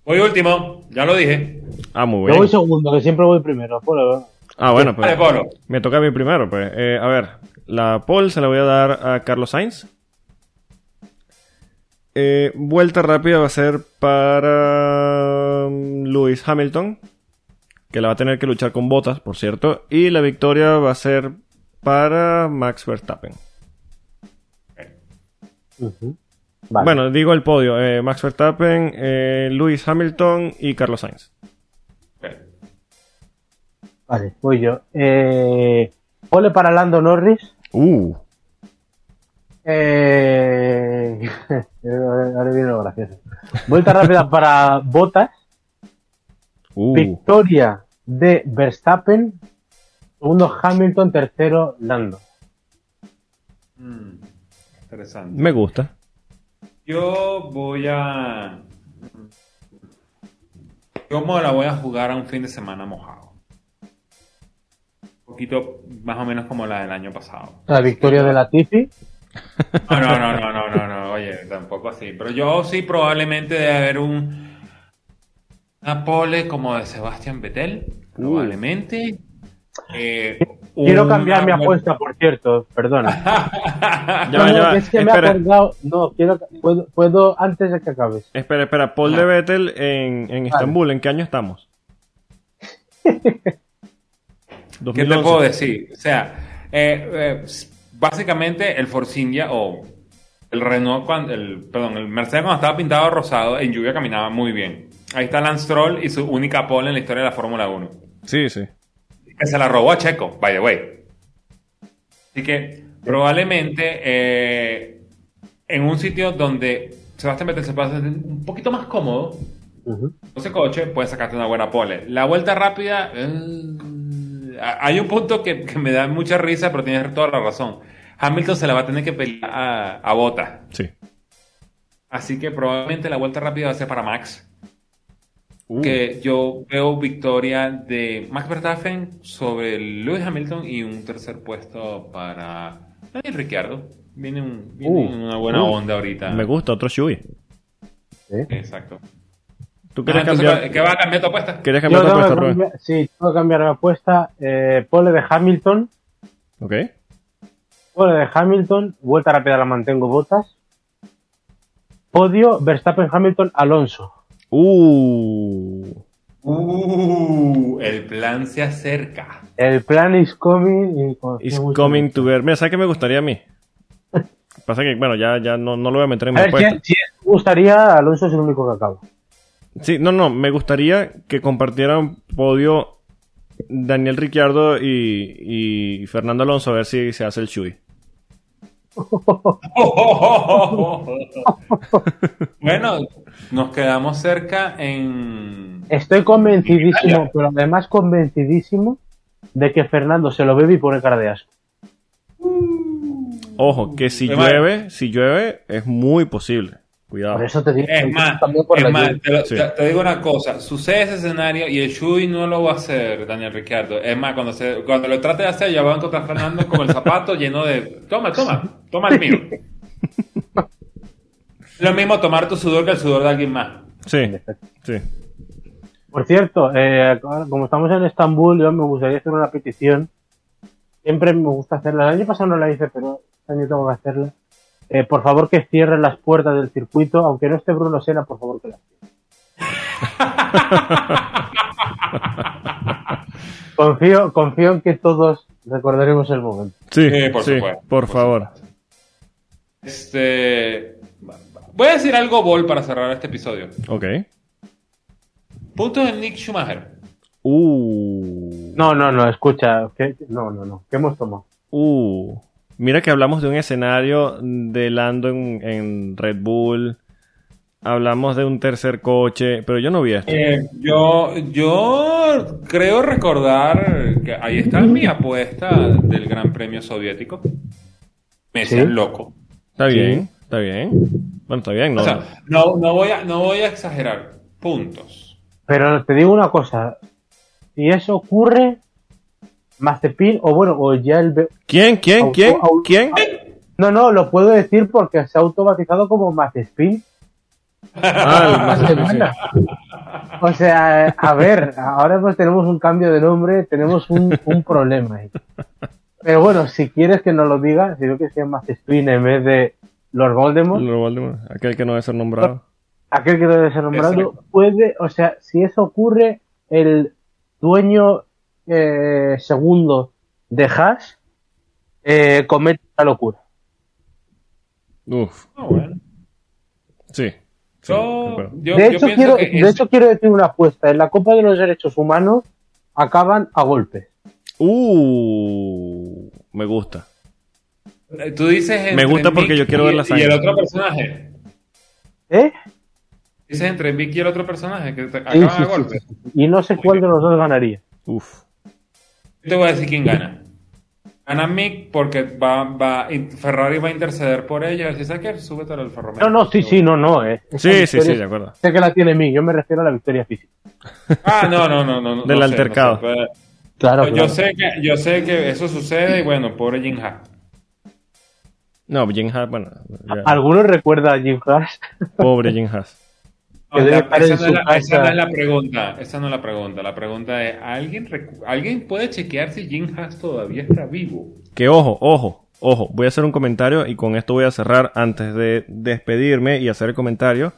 Voy último, ya lo dije. Ah, muy Yo bien. voy segundo, que siempre voy primero. Bueno, Ah, bueno, pues Vale, Polo. me toca a mí primero. Pues, Eh, a ver, la Paul se la voy a dar a Carlos Sainz. Eh, vuelta rápida va a ser para um, Lewis Hamilton, que la va a tener que luchar con botas, por cierto. Y la victoria va a ser para Max Verstappen. Vale. Bueno, digo el podio: eh, Max Verstappen, eh, Lewis Hamilton y Carlos Sainz. Vale, voy yo. Eh, pole para Lando Norris. Uh, Eh, (laughs) ahora viene lo gracioso. Vuelta rápida para Bottas. uh. Victoria de Verstappen. Segundo Hamilton. Tercero Lando. Mm, interesante. Me gusta. Yo voy a. Yo me la voy a jugar a un fin de semana mojado. Un poquito más o menos como la del año pasado. La victoria de Latifi. No, no, no, no, no, no, no, oye, tampoco así. Pero yo sí probablemente debe haber un una pole como de Sebastián Vettel, probablemente. Eh, Quiero una cambiar mi apuesta, por cierto. Perdona. (laughs) Ya No, no, ya. Es que me he Espera. acordado. No, quiero, puedo, puedo antes de que acabes. Espera, espera, Paul de Vettel en, en Estambul, ¿en qué año estamos? (laughs) ¿Qué te 2011. puedo decir? O sea, eh, eh, básicamente el Force India o el Renault, cuando, el, perdón, el Mercedes cuando estaba pintado rosado, en lluvia caminaba muy bien. Ahí está Lance Stroll y su única pole en la historia de la Fórmula 1. Sí, sí. Que se la robó a Checo, by the way. Así que probablemente eh, en un sitio donde Sebastián Vettel se puede sentir un poquito más cómodo, Ujú. ese coche puede sacarte una buena pole. La vuelta rápida, eh, hay un punto que, que me da mucha risa, pero tienes toda la razón. Hamilton se la va a tener que pelear a, a Bota. Sí. Así que probablemente la vuelta rápida va a ser para Max. Uh, Que yo veo victoria de Max Verstappen sobre Lewis Hamilton y un tercer puesto para Daniel Ricciardo. Viene, un- viene Uh, una buena uh, onda ahorita. Me gusta otro Shui. ¿sí? Exacto. ¿Tú Ah, quieres entonces, cambiar? ¿Qué va a cambiar tu apuesta? ¿Quieres Yo cambiar tu apuesta, cambiar- sí, tengo que cambiar mi apuesta. Eh, pole de Hamilton. Ok. Pole de Hamilton. Vuelta rápida la mantengo botas. Podio Verstappen Hamilton Alonso. Uh. Uh, el plan se acerca. El plan is coming. mucho coming to ver. Mira, ¿sabes qué me gustaría a mí? (laughs) Pasa que, bueno, ya, ya no, no lo voy a meter en mi A ver, apuesta. si, si me gustaría, Alonso es el único que acaba. Sí, no, no, me gustaría que compartieran podio Daniel Ricciardo y, y Fernando Alonso a ver si se hace el Shui. (laughs) bueno, nos quedamos cerca en. Estoy convencidísimo, pero además convencidísimo de que Fernando se lo bebe y pone cara de asco. Ojo, que si mal. llueve, si llueve, es muy posible. Cuidado. Por eso te digo. Es más, también por es la más, lluvia. te, lo- Sí. te- te digo una cosa, sucede ese escenario y el Shui no lo va a hacer, Daniel Ricciardo. Es más, cuando, se, cuando lo trate de hacer, ya va a encontrar Fernando con el zapato lleno de... Toma, toma, toma el mío. Lo mismo tomar tu sudor que el sudor de alguien más. Sí, sí. Por cierto, eh, como estamos en Estambul, yo me gustaría hacer una petición. Siempre me gusta hacerla. El año pasado no la hice, pero este año tengo que hacerla. Eh, por favor, que cierren las puertas del circuito, aunque no esté Bruno Sena, por favor que las cierren. (laughs) confío, confío en que todos recordaremos el momento. Sí, Sí, por sí, supuesto, por por favor. Este... Voy a decir algo, Bol, para cerrar este episodio. Ok. Puntos de Nick Schumacher. Uh. No, no, no, escucha. no, no, no. ¿Qué hemos tomado? Uh. Mira que hablamos de un escenario de Lando en, en Red Bull. Hablamos de un tercer coche, pero yo no vi esto. Eh, yo, yo creo recordar que ahí está mi apuesta del Gran Premio Soviético. Me ¿Sí? decían loco. Está Sí. bien, está bien. Bueno, está bien, ¿no? O sea, no, no, voy a, no voy a exagerar. Puntos. Pero te digo una cosa. Si eso ocurre, Mazepin, o bueno, o ya el... ¿Quién? ¿Quién? Auto- ¿Quién? auto- ¿Quién? No, no, lo puedo decir porque se ha autobatizado como Mazepin. Ah. O sea, a ver, ahora pues tenemos un cambio de nombre, tenemos un, un problema ahí. Pero bueno, si quieres que nos lo diga, si yo que sea Mazepin en vez de Lord Voldemort, Lord Voldemort, aquel que no debe ser nombrado. aquel que debe ser nombrado, Exacto. puede, o sea, si eso ocurre, el dueño eh, segundo de Haas eh, comete una locura. Uf, Ah, bueno. sí. sí, de Yo, acuerdo. yo- de, yo hecho, quiero, que de es- hecho, quiero decir una apuesta. En la Copa de los Derechos Humanos acaban a golpes. Uh, me gusta. tú dices entre Me gusta porque Mick yo quiero y- ver la Y sangre. el otro personaje. ¿Eh? Dices entre Mick y el otro personaje que te acaban sí, a golpes. sí, sí. Y no sé cuál de los dos ganaría. Uf. Yo te voy a decir quién gana. Gana Mick porque va, va, Ferrari va a interceder por ella. Si sabes que súbete al Alfa Romeo. No, no, sí, sí, no, no. Eh. Sí, sí, sí, de acuerdo. Sé que la tiene mí, yo me refiero a la victoria física. Ah, no, no, no, no. no Del sé, altercado. no sé, pero- Claro, yo, sé que, yo sé que eso sucede y bueno, pobre Jim Ha. No, Jim Haas, bueno, ya. ¿Alguno recuerda a Jim Haas? pobre Jim Haas. No, Que debe la- estar esa, en no su es la, esa no casa. es la pregunta. Esa no es la pregunta. La pregunta es: ¿alguien, ¿alguien puede chequear si Jim Haas todavía está vivo? Que ojo, ojo, ojo, voy a hacer un comentario y con esto voy a cerrar antes de despedirme y hacer el comentario.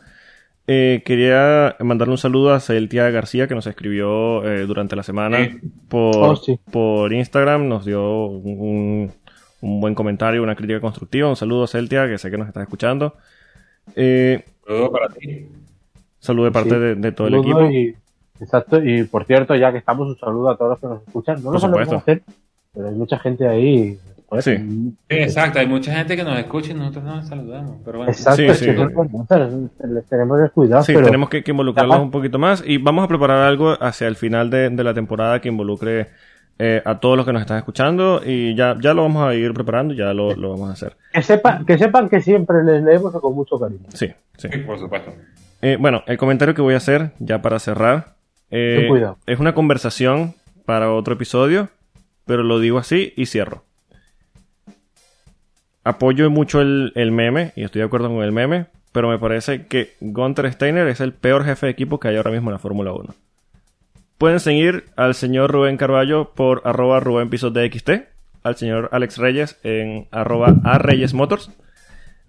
Eh, quería mandarle un saludo a Celtia García que nos escribió eh, durante la semana Sí. por, Oh, sí. por Instagram, nos dio un, un buen comentario, una crítica constructiva. Un saludo a Celtia, que sé que nos estás escuchando. Eh, Todo para ti. Saludo de parte Sí. de, de todo el equipo. y- exacto, y por cierto, ya que estamos, un saludo a todos los que nos escuchan. No Por lo sabemos supuesto. hacer, pero hay mucha gente ahí. joder, Sí. Sí, exacto. Hay mucha gente que nos escucha y nosotros no nos saludamos. Pero bueno. Exacto, Sí, les tenemos que cuidar. Sí, pero tenemos que, que involucrarlos un poquito más y vamos a preparar algo hacia el final de, de la temporada que involucre eh, a todos los que nos están escuchando y ya, ya lo vamos a ir preparando, ya lo, lo vamos a hacer. Que, sepa, que sepan que siempre les leemos con mucho cariño. Sí, sí. Sí, por supuesto. Eh, bueno, el comentario que voy a hacer, ya para cerrar, eh, es una conversación para otro episodio, pero lo digo así y cierro. Apoyo mucho el, el meme, y estoy de acuerdo con el meme, pero me parece que Gunter Steiner es el peor jefe de equipo que hay ahora mismo en la Fórmula 1. Pueden seguir al señor Rubén Carballo por arroba Rubén Pisos de XT, al señor Alex Reyes en arroba a Reyes Motors.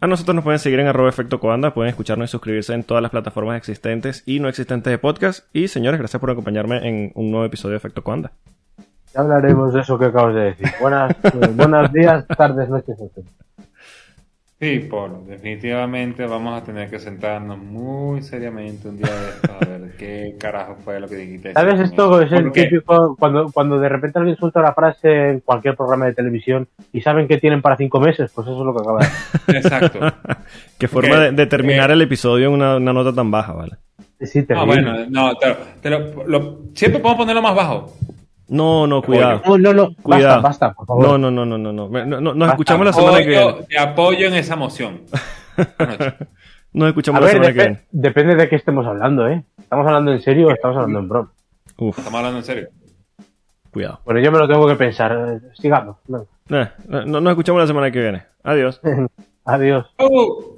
A nosotros nos pueden seguir en arroba efecto coanda, pueden escucharnos y suscribirse en todas las plataformas existentes y no existentes de podcast. Y señores, gracias por acompañarme en un nuevo episodio de Efecto Coanda. Ya hablaremos de eso que acabas de decir. Buenas, (laughs) buenos días, tardes, noches. Sí, Polo, definitivamente vamos a tener que sentarnos muy seriamente un día de esto a ver qué carajo fue lo que dijiste. ¿Sabes esto? Es el típico cuando, cuando de repente alguien suelta la frase en cualquier programa de televisión y saben que tienen para cinco meses, pues eso es lo que acaba de decir. (laughs) Exacto. (laughs) Qué forma de, de terminar eh. el episodio en una, una nota tan baja, ¿vale? Sí, Ah, terrible. bueno, no, te lo- te lo- lo- siempre podemos ponerlo más bajo. No, no, cuidado. No, no, no, Cuidado. basta, basta, por favor. No, no, no, no, no, no. No- no- Nos Basta. escuchamos la semana que viene. Te apoyo en esa moción. (laughs) Nos A escuchamos la semana que viene. depende de qué estemos hablando, ¿eh? ¿Estamos hablando en serio o estamos hablando en broma? Uf, Estamos hablando en serio. cuidado. Bueno, yo me lo tengo que pensar. Eh, Sigamos. venga. Eh, no- nos escuchamos la semana que viene. Adiós. (laughs) Adiós. Oh.